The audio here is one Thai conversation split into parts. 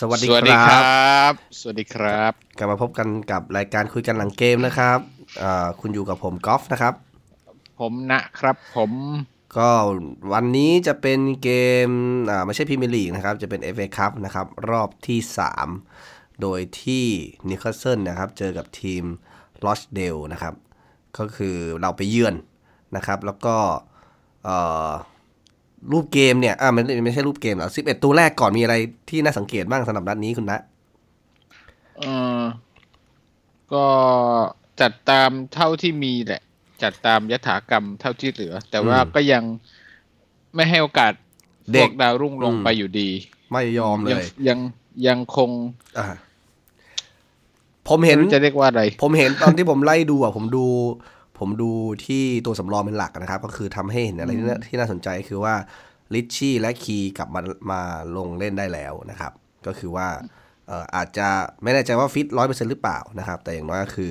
สวัสดีสวัสดีครัรับ สวัสดีครับ กลับมาพบกันกับรายการคุยกันหลังเกมนะครับอ่าคุณอยู่กับผมกอล์ฟนะครับ ผมนะครับผม ก็วันนี้จะเป็นเกมอ่าไม่ใช่พรีเมียร์ลีกนะครับ จะเป็น FA คัพนะครับ รอบที่ 3 โดยที่นิวคาสเซิลนะครับ เจอกับทีมรอชเดลนะครับ ก็คือเราไปเยือนนะครับ แล้วก็เอ่อ รูปเกมเนี่ย อ่าไม่ไม่ใช่รูปเกมหรอ11ตัวแรกก่อนมีอะไรที่น่าสังเกตบ้างสำหรับนัดนี้คุณนะเออก็จัดตามเท่าที่มีแหละ จัดตามยถากรรมเท่าที่เหลือ แต่ว่าอืมก็ยังไม่ให้โอกาสเด็พกวกดาวรุ่งลงอืมไปอยู่ดี ไม่ยอมเลยังยยังยังคงอ่าผมเห็นไม่รู้จะเรียกว่าอะไร ผมเห็นตอนที่ผมไล่ดูอะ ผมดู ผมดูที่ตัวสำรองเป็นหลักนะครับ ก็คือทำให้เห็นอะไรที่น่าที่น่าสนใจคือว่าริชชี่และคีกลับมามาลงเล่นได้แล้วนะครับ ก็คือว่าเอ่ออาจจะไม่แน่ใจว่าฟิตร้อยเปอร์เซ็นต์หรือเปล่านะครับ แต่อย่างน้อยก็คือ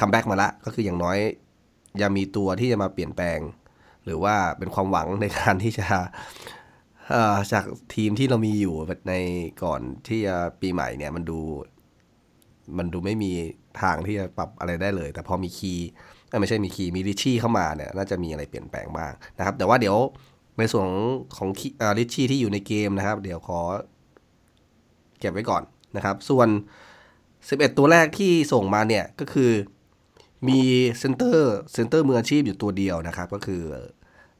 comeback มาละก็คืออย่างน้อยยังมีตัวที่จะมาเปลี่ยนแปลง หรือว่าเป็นความหวังในการที่จะเอ่อจากทีมที่เรามีอยู่ในก่อนที่จะปีใหม่เนี่ยมันดู มันดูไม่มีทางที่จะปรับอะไรได้เลย แต่พอมีคีย์เอ้ย ไม่ใช่มีคีย์มีริชชี่เข้ามาเนี่ยน่าจะมีอะไรเปลี่ยนแปลงบ้างนะครับ แต่ว่าเดี๋ยวในส่วนของของริชชี่ที่อยู่ในเกมนะครับ เดี๋ยวขอเก็บไว้ก่อนนะครับ ส่วน 11 ตัวแรกที่ส่งมาเนี่ยก็คือมีเซนเตอร์เซนเตอร์มืออาชีพอยู่ตัวเดียวนะครับ ก็คือ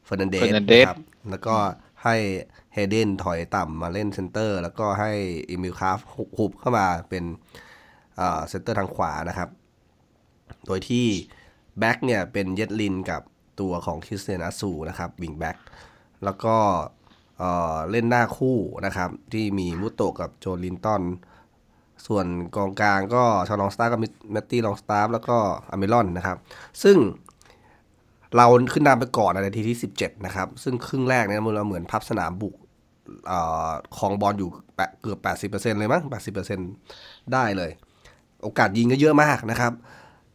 เฟอร์นันเดส Fernandes นะครับแล้วก็ให้เฮเดนถอยต่ำมาเล่นเซนเตอร์ แล้วก็ให้เอมิลคราฟหุบเข้ามาเป็นเซนเตอร์ทางขวานะครับ โดยที่ แบ็กเนี่ยเป็นเยดลินกับตัวของคริสเตียนอัตซูนะครับวิงแบ็กแล้วก็เล่นหน้าคู่นะครับ ที่มีมุโตะกับโจลินตันส่วนกองกลางก็ฌอนลองสตาฟฟ์กับแมตตี้ลองสตาฟฟ์แล้วก็อัลมิรอนนะครับ ซึ่งเราขึ้นนำไปก่อนในนาทีที่ 17 นะครับ ซึ่งครึ่งแรกเนี่ยเราเหมือนพับสนามบุกออของบอลอยู่แปะเกือบ 80%เลยมั้ง 80%ได้เลย โอกาสยิงก็เยอะมากนะครับ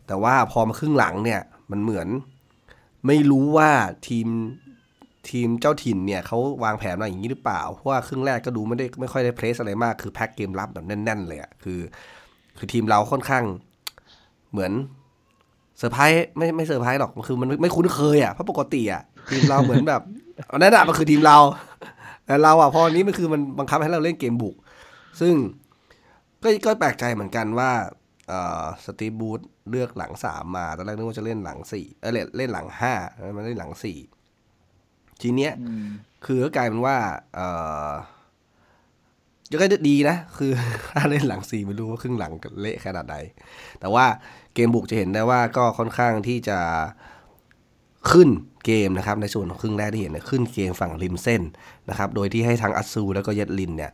แต่ว่าพอมาครึ่งหลังเนี่ยมันเหมือน ไม่รู้ว่าทีมทีมเจ้าถิ่นเนี่ยเขาวางแผนมาอย่างนี้หรือเปล่า เพราะว่าครึ่งแรกก็ดูไม่ได้ไม่ค่อยได้ press อะไรมาก คือแพ็กเกมรับแบบแน่น ๆ เลยอะคือ คือทีมเราค่อนข้างเหมือนเซอร์ไพรส์ไม่ไม่เซอร์ไพรส์หรอกคือมันไม่คุ้นเคยอะเพราะปกติอะทีมเราเหมือนแบบอันนั้นอะมันคือทีมเราแต่เราอะพอนี้มันคือมันบังคับให้เราเล่นเกมบุก ซึ่งก็ก็แปลกใจเหมือนกันว่า สตีฟบูธเลือกหลังสามมา ตอนแรกนึกว่าจะเล่นหลังสี่เออเล่นเล่นหลังห้าแล้วมันเล่นหลังสี่ทีเนี้ยคือก็กลายเป็นว่า เออก็ดีนะ คือถ้าเล่นหลังสี่ไม่รู้ว่าครึ่งหลังเละขนาดไหนแต่ว่าเกมบุกจะเห็นได้ว่าก็ค่อนข้างที่จะขึ้นเกมนะครับ ในส่วนของครึ่งแรกที่เห็นเนี่ยขึ้นเกมฝั่งริมเส้นนะครับ โดยที่ให้ทางอัสซูแล้วก็เยดลินเนี่ย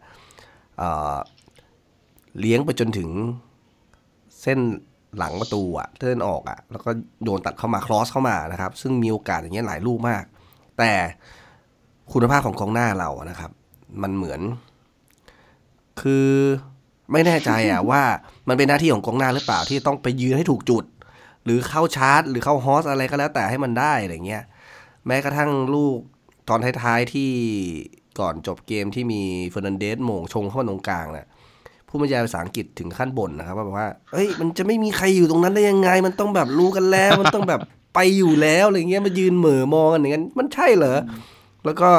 เอ่อเลี้ยงไปจนถึง เส้นหลังประตูอะเส้นออกอะแล้วก็โยนตัดเข้ามาคลอสเข้ามานะครับ ซึ่งมีโอกาสอย่างเงี้ยหลายลูกมาก แต่คุณภาพของกองหน้าเราอะนะครับ มันเหมือน คือไม่แน่ใจอะว่ามันเป็นหน้าที่ของกองหน้าหรือเปล่าที่ต้องไปยืนให้ถูกจุด หรือเข้าชาร์จ หรือเข้าฮอสอะไรก็แล้วแต่ให้มันได้อะไรเงี้ยแม้กระทั่งลูกตอนท้ายๆที่ก่อนจบเกมที่มีเฟอร์นันเดสโหมงชงเข้ามาตรงกลางเนี่ย ผู้บรรยายภาษาอังกฤษถึงขั้นบ่นนะครับว่าแบบว่าเอ้ยมันจะไม่มีใครอยู่ตรงนั้นได้ยังไง มันต้องแบบรู้กันแล้ว มันต้องแบบไปอยู่แล้วอะไรเงี้ยมายืนเหม่อมองกันอย่างนั้นมันใช่เหรอแล้วก็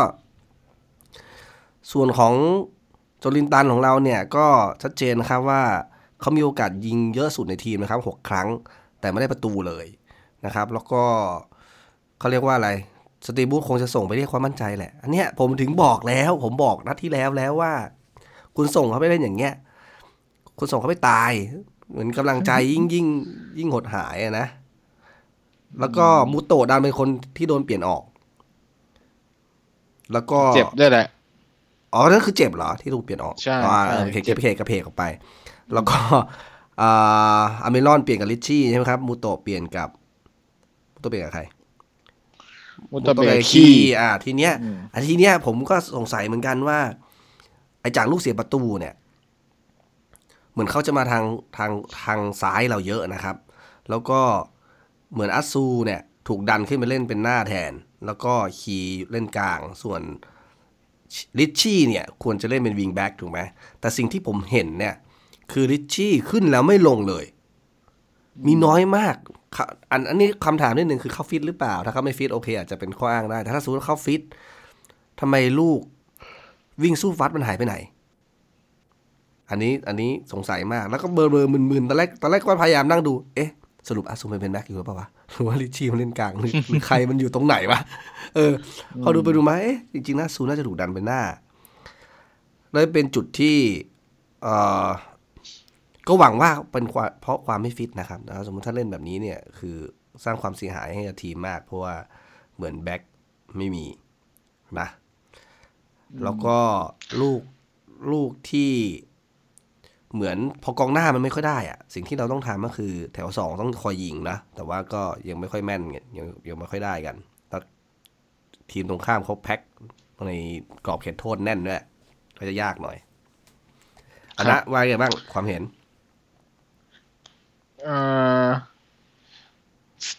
ส่วนของโจลินตันของเราเนี่ยก็ชัดเจนนะครับว่าเขามีโอกาสยิงเยอะสุดในทีมนะครับหกครั้ง แต่ไม่ได้ประตูเลยนะครับ แล้วก็เขาเรียกว่าอะไรสตีบูธคงจะส่งไปเรียกความมั่นใจแหละ อันเนี้ยผมถึงบอกแล้ว ผมบอกนัดที่แล้วแล้วว่า คุณส่งเขาไปเล่นอย่างเงี้ย คุณส่งเขาไปตาย เหมือนกำลังใจยิ่งยิ่งยิ่งหดหายอะนะ แล้วก็มูโตะดันเป็นคนที่โดนเปลี่ยนออก แล้วก็เจ็บด้วยแหละอ๋อนั่นคือเจ็บเหรอที่ถูกเปลี่ยนออกใช่อ๋อใช่โอเคเจ็เก็บบเพกกระเพกออกไป แล้วก็อ่าอเมรอนเปลี่ยนกับลิชชี่ใช่ไหมครับมูโตะเปลี่ยนกับมูโตะเปลี่ยนกับใครมุตเตอร์เบมูโตะคีอ่าทีเนี้ยอืมอันทีเนี้ยผมก็สงสัยเหมือนกันว่า ไอ้จากลูกเสียประตูเนี่ย เหมือนเขาจะมาทางทางทางซ้ายเราเยอะนะครับ แล้วก็เหมือนอัตซูเนี่ยถูกดันขึ้นไปเล่นเป็นหน้าแทน แล้วก็คีเล่นกลาง ส่วนริชชี่เนี่ยควรจะเล่นเป็นวิงแบ็กถูกไหมแต่สิ่งที่ผมเห็นเนี่ยคือริชชี่ขึ้นแล้วไม่ลงเลย มีน้อยมาก อันอันนี้คำถามนิดหนึ่งคือเขาฟิตหรือเปล่า ถ้าเขาไม่ฟิตโอเค อาจจะเป็นข้ออ้างได้ แต่ถ้าสมมติเขาฟิตทำไมลูกวิ่งสู้ฟัดมันหายไปไหน อันนี้อันนี้สงสัยมากแล้วก็เบอร์เบอร์มึนๆตอนแรกตอนแรกก็พยายามนั่งดู เอ๊ะสรุปอาซูมันเป็นแบ็กอยู่หรือเปล่าวะหรือว่าลิชชี่มันเล่นกลางหรือใครมันอยู่ตรงไหนวะเออ พอดูไปดูมาเอ๊ะจริงๆน่าซูน่าจะถูกดันไปหน้าเลยเป็นจุดที่เอ่อก็หวังว่าเป็นความเพราะความไม่ฟิตนะครับสมมติถ้าเล่นแบบนี้เนี่ย คือสร้างความเสียหายให้กับทีมมาก เพราะว่าเหมือนแบ็คไม่มีนะ แล้วก็ลูกลูกที่ เหมือนพอกองหน้ามันไม่ค่อยได้อะสิ่งที่เราต้องทำก็คือ แถวสองต้องคอยยิงนะแต่ว่าก็ยังไม่ค่อยแม่นไงยังยังไม่ค่อยได้กันแล้วทีมตรงข้ามเขาแพ็คในกรอบเขตโทษแน่นด้วยก็จะยากหน่อยอันนะว่าไงบ้างความเห็นเอ่อ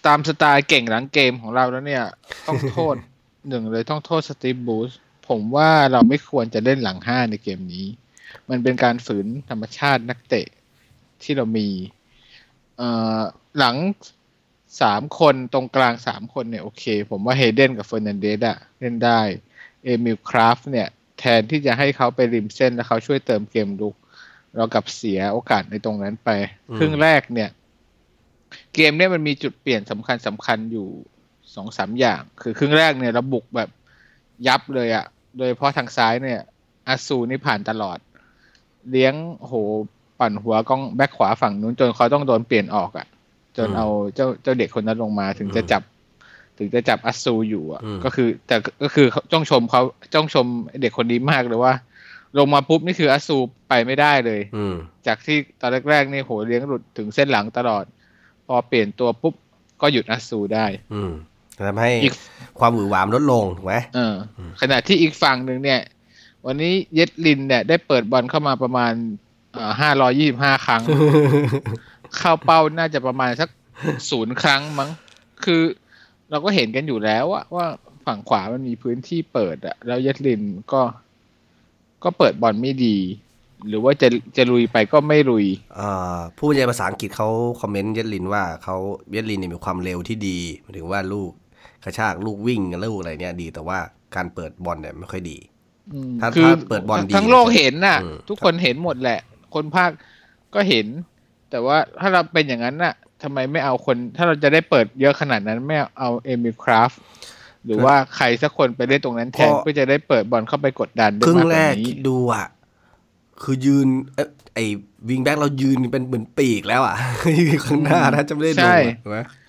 ตามสไตล์เก่งหลังเกมของเราแล้วเนี่ย ต้องโทษ หนึ่งเลยต้องโทษสตีฟบรูซผมว่าเราไม่ควรจะเล่นหลังห้าในเกมนี้ มันเป็นการฝืนธรรมชาตินักเตะที่เรามีเอ่อหลังสามคนตรงกลางสามคนเนี่ยโอเค ผมว่าเฮเดนกับเฟอร์นันเดซอะเล่นได้ เอมิลคราฟเนี่ย แทนที่จะให้เขาไปริมเส้นแล้วเขาช่วยเติมเกมลุก เรากลับเสียโอกาสในตรงนั้นไปอืมครึ่งแรกเนี่ย เกมเนี่ยมันมีจุดเปลี่ยนสำคัญสำคัญอยู่สองสามอย่าง คือครึ่งแรกเนี่ยเราบุกแบบยับเลยอะโดยเฉพาะทางซ้ายเนี่ยอาซูนี่ผ่านตลอด เลี้ยงโหปั่นหัวกองแบ็คขวาฝั่งนู้นจนเขาต้องโดนเปลี่ยนออกอะจนอืมเอาเจ้าเจ้าเด็กคนนั้นลงมาถึงจะอืมจับ ถึงจะจับอัสซูอยู่อะอืมก็คือ แต่ก็คือเขาต้องชมเขาต้องชมเด็กคนนี้มากเลยว่า ลงมาปุ๊บนี่คืออัสซูไปไม่ได้เลยอืมจากที่ตอนแรกๆนี่โหเลี้ยงหลุดถึงเส้นหลังตลอด พอเปลี่ยนตัวปุ๊บก็หยุดอัสซูได้ อืมทำให้อีกความหวือหวามลดลงถูกไหมเอออขณะที่อีกฝั่งหนึ่งเนี่ย วันนี้เย็ดลินเนี่ยได้เปิดบอลเข้ามาประมาณห้าร้อยี่สิบห้าครั้ง เข้าเป้าน่าจะประมาณสักศูนย์ครั้งมั้ง คือเราก็เห็นกันอยู่แล้วอะว่าฝั่งขวามันมีพื้นที่เปิดอะแล้วเย็ดลินก็ ก็เปิดบอลไม่ดี หรือว่าจะจะลุยไปก็ไม่ลุยอ่าผู้บรรยายภาษาอังกฤษเขาคอมเมนต์เยดลินว่าเขาเยดลินเนี่ยมีความเร็วที่ดีหมายถึงว่าลูกกระชากลูกวิ่งลูกอะไรเนี่ยดี แต่ว่าการเปิดบอลเนี่ยไม่ค่อยดีอืม ถ้าคือถ้าเปิดบอลดีทั้งโลกเห็นน่ะอืมทุกคนเห็นหมดแหละ คนภาคก็เห็น แต่ว่าถ้าเราเป็นอย่างนั้นน่ะทำไมไม่เอาคน ถ้าเราจะได้เปิดเยอะขนาดนั้นไม่เอาเอมิลคราฟหรือว่าใครสักคนไปเล่นตรงนั้นแทนเพื่อจะได้เปิดบอลเข้าไปกดดันได้ครึ่งมากกแรว่ากนี้คิดดูอะ คือยืนเอ้ยไอ้วิงแบ็กเรายืนเป็นเหมือนปีกแล้วอะยืนข้างหน้าถ้าจะไม่ได้ลงอะถูกไหมอืม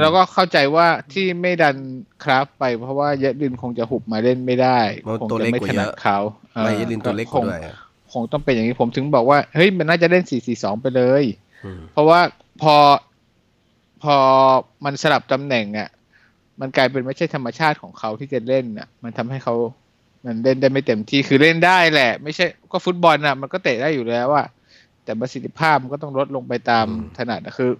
แล้วก็เข้าใจว่าที่ไม่ดันคราฟไปเพราะว่าเยดลินคงจะหุบมาเล่นไม่ได้เพราะคงตัวจะเล็กไม่กว่าถเยนัดอะเขาไม่เยดลินตัวเล็กกว่าด้วยอะคงต้องเป็นอย่างนี้ผมถึงบอกว่าเฮ้ยมันน่าจะเล่นสี่สี่สองไปเลยอืมเพราะว่าพอพอมันสลับตำแหน่งอะ มันกลายเป็นไม่ใช่ธรรมชาติของเขาที่จะเล่นอะ มันทำให้เขามันเล่นได้ไม่เต็มที่คือเล่นได้แหละ ไม่ใช่ก็ฟุตบอลอะ มันก็เตะได้อยู่แล้วอะแต่ประสิทธิภาพมันก็ต้องลดลงไปตามอืมถนัดอะคือ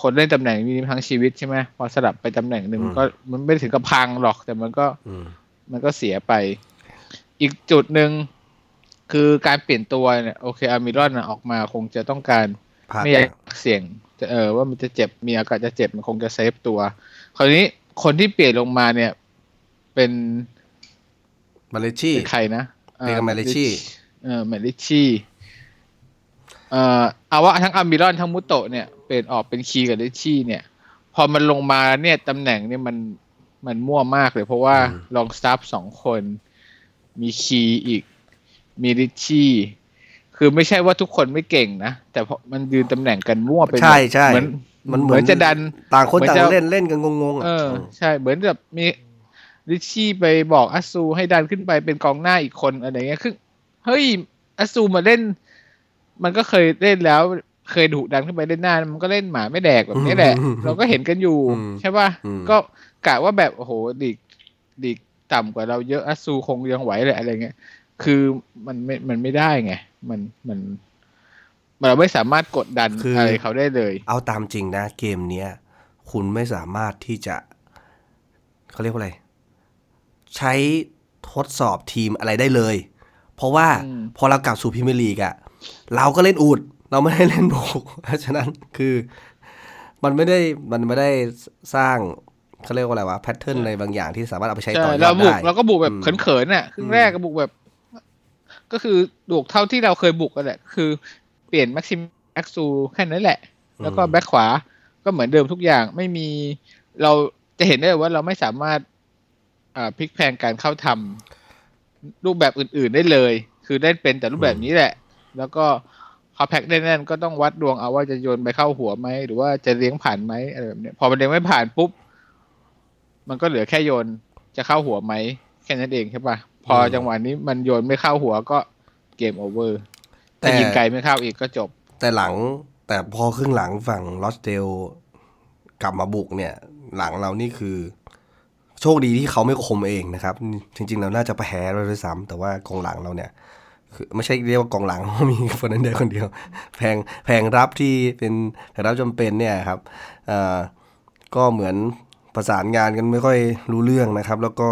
คนเล่นตำแหน่งมีทั้งชีวิตใช่ไหมพอสลับไปตำแหน่งหนึ่งมันก็มันไม่ได้ถึงกับพังหรอก แต่มันก็อืมมันก็เสียไป อีกจุดหนึ่งคือการเปลี่ยนตัวเนี่ยโอเคอามิรอนนะออกมาคงจะต้องการพลาดไม่อยากเสี่ยงจะเออว่ามันจะเจ็บมีอากาศจะเจ็บมันคงจะเซฟตัว คราวนี้คนที่เปลี่ยนลงมาเนี่ย เป็นมาเลชี่เป็นใครนะเปลี่ยนกับ Malachi เออแมลิชี่ เอ่อเอาว่าทั้งอามิรอนทั้งมุโตะเนี่ยเปลี่ยนออกเป็นคีกับลิชี่เนี่ย พอมันลงมาเนี่ยตำแหน่งเนี่ยมันมันมั่วมากเลย เพราะว่าอืมลองสตาฟสองคน มีคีอีก มีลิชี่คือไม่ใช่ว่าทุกคนไม่เก่งนะ แต่พอมันยืนตำแหน่งกันมั่วไปหมดใช่ใช่เหมือนมันเหเหมืมืออนนจะดัน ต่างคนเหมือนต่างจะเล่นเล่นกันงงๆอะเออใช่เหมือนแบบมีลิชชี่ไปบอกอัสซูให้ดันขึ้นไปเป็นกองหน้าอีกคนอะไรเงี้ยคือเฮ้ยอัสซูมาเล่น มันก็เคยเล่นแล้ว เคยถูกดันขึ้นไปเล่นหน้า มันก็เล่นหมาไม่แดกแบบนี้แหละ เราก็เห็นกันอยู่ ใช่ป่ะอืมก็กะว่าแบบโอ้โหดีกดีกต่ำกว่าเราเยอะอัสซูคงยังไหวเลยอะไรเงี้ย คือมันไม่ มันไม่ได้ไง มันมันเราไม่สามารถกดดันคือออะไรเขาได้เลย เอาตามจริงนะเกมเนี้ยคุณไม่สามารถที่จะเขาเรียกว่าอะไร ใช้ทดสอบทีมอะไรได้เลย เพราะว่าอืมพอเรากลับสู่พรีเมียร์ลีกอะ เราก็เล่นอุดเราไม่ได้เล่นบุกเพราะฉะนั้นคือมันไม่ได้มันไม่ได้สร้างเขาเรียกว่าอะไรวะแพทเทิร์นในบางอย่างที่สามารถเอาไปใช้ใช่ต่อยอเราดบุกได้เราก็บุกแบบอืมเขินๆน่ะครึ่งแรกก็บุกแบบ ก็คือบุกเท่าที่เราเคยบุกกันแหละ คือเปลี่ยนแม็กซิมแอ็กซูแค่นั้นแหละ แล้วก็แบ็คขวาก็เหมือนเดิมทุกอย่างไม่มีเราจะเห็นได้เลยว่าเราไม่สามารถอ่าพลิกแพลงการเข้าทำรูปแบบอื่น ๆได้เลย คือได้เป็นแต่รูปแบบนี้แหละ แล้วก็เขาแพ็กได้แน่นก็ต้องวัดดวงเอาว่าจะโยนไปเข้าหัวไหมหรือว่าจะเลี้ยงผ่านไหมอะไรแบบนี้พอมันเลี้ยงไม่ผ่านปุ๊บมันก็เหลือแค่โยนจะเข้าหัวไหมแค่นั้นเองใช่ปะพอจังหวะนี้มันโยนไม่เข้าหัวก็เกมโอเวอร์แต่ยิงไกลไม่เข้าอีกก็จบ แต่หลังแต่พอครึ่งหลังฝั่งลอสเดลกลับมาบุกเนี่ย หลังเรานี่คือ โชคดีที่เขาไม่คมเองนะครับ จริง ๆ เราน่าจะแพ้เราด้วยซ้ำแต่ว่ากองหลังเราเนี่ย คือไม่ใช่เรียกว่ากองหลังเพราะมีคนนั้นเดียวคนเดียวแพงแพงรับที่เป็นแพงรับจำเป็นเนี่ยครับเอ่อก็เหมือนประสานงานกันไม่ค่อยรู้เรื่องนะครับ แล้วก็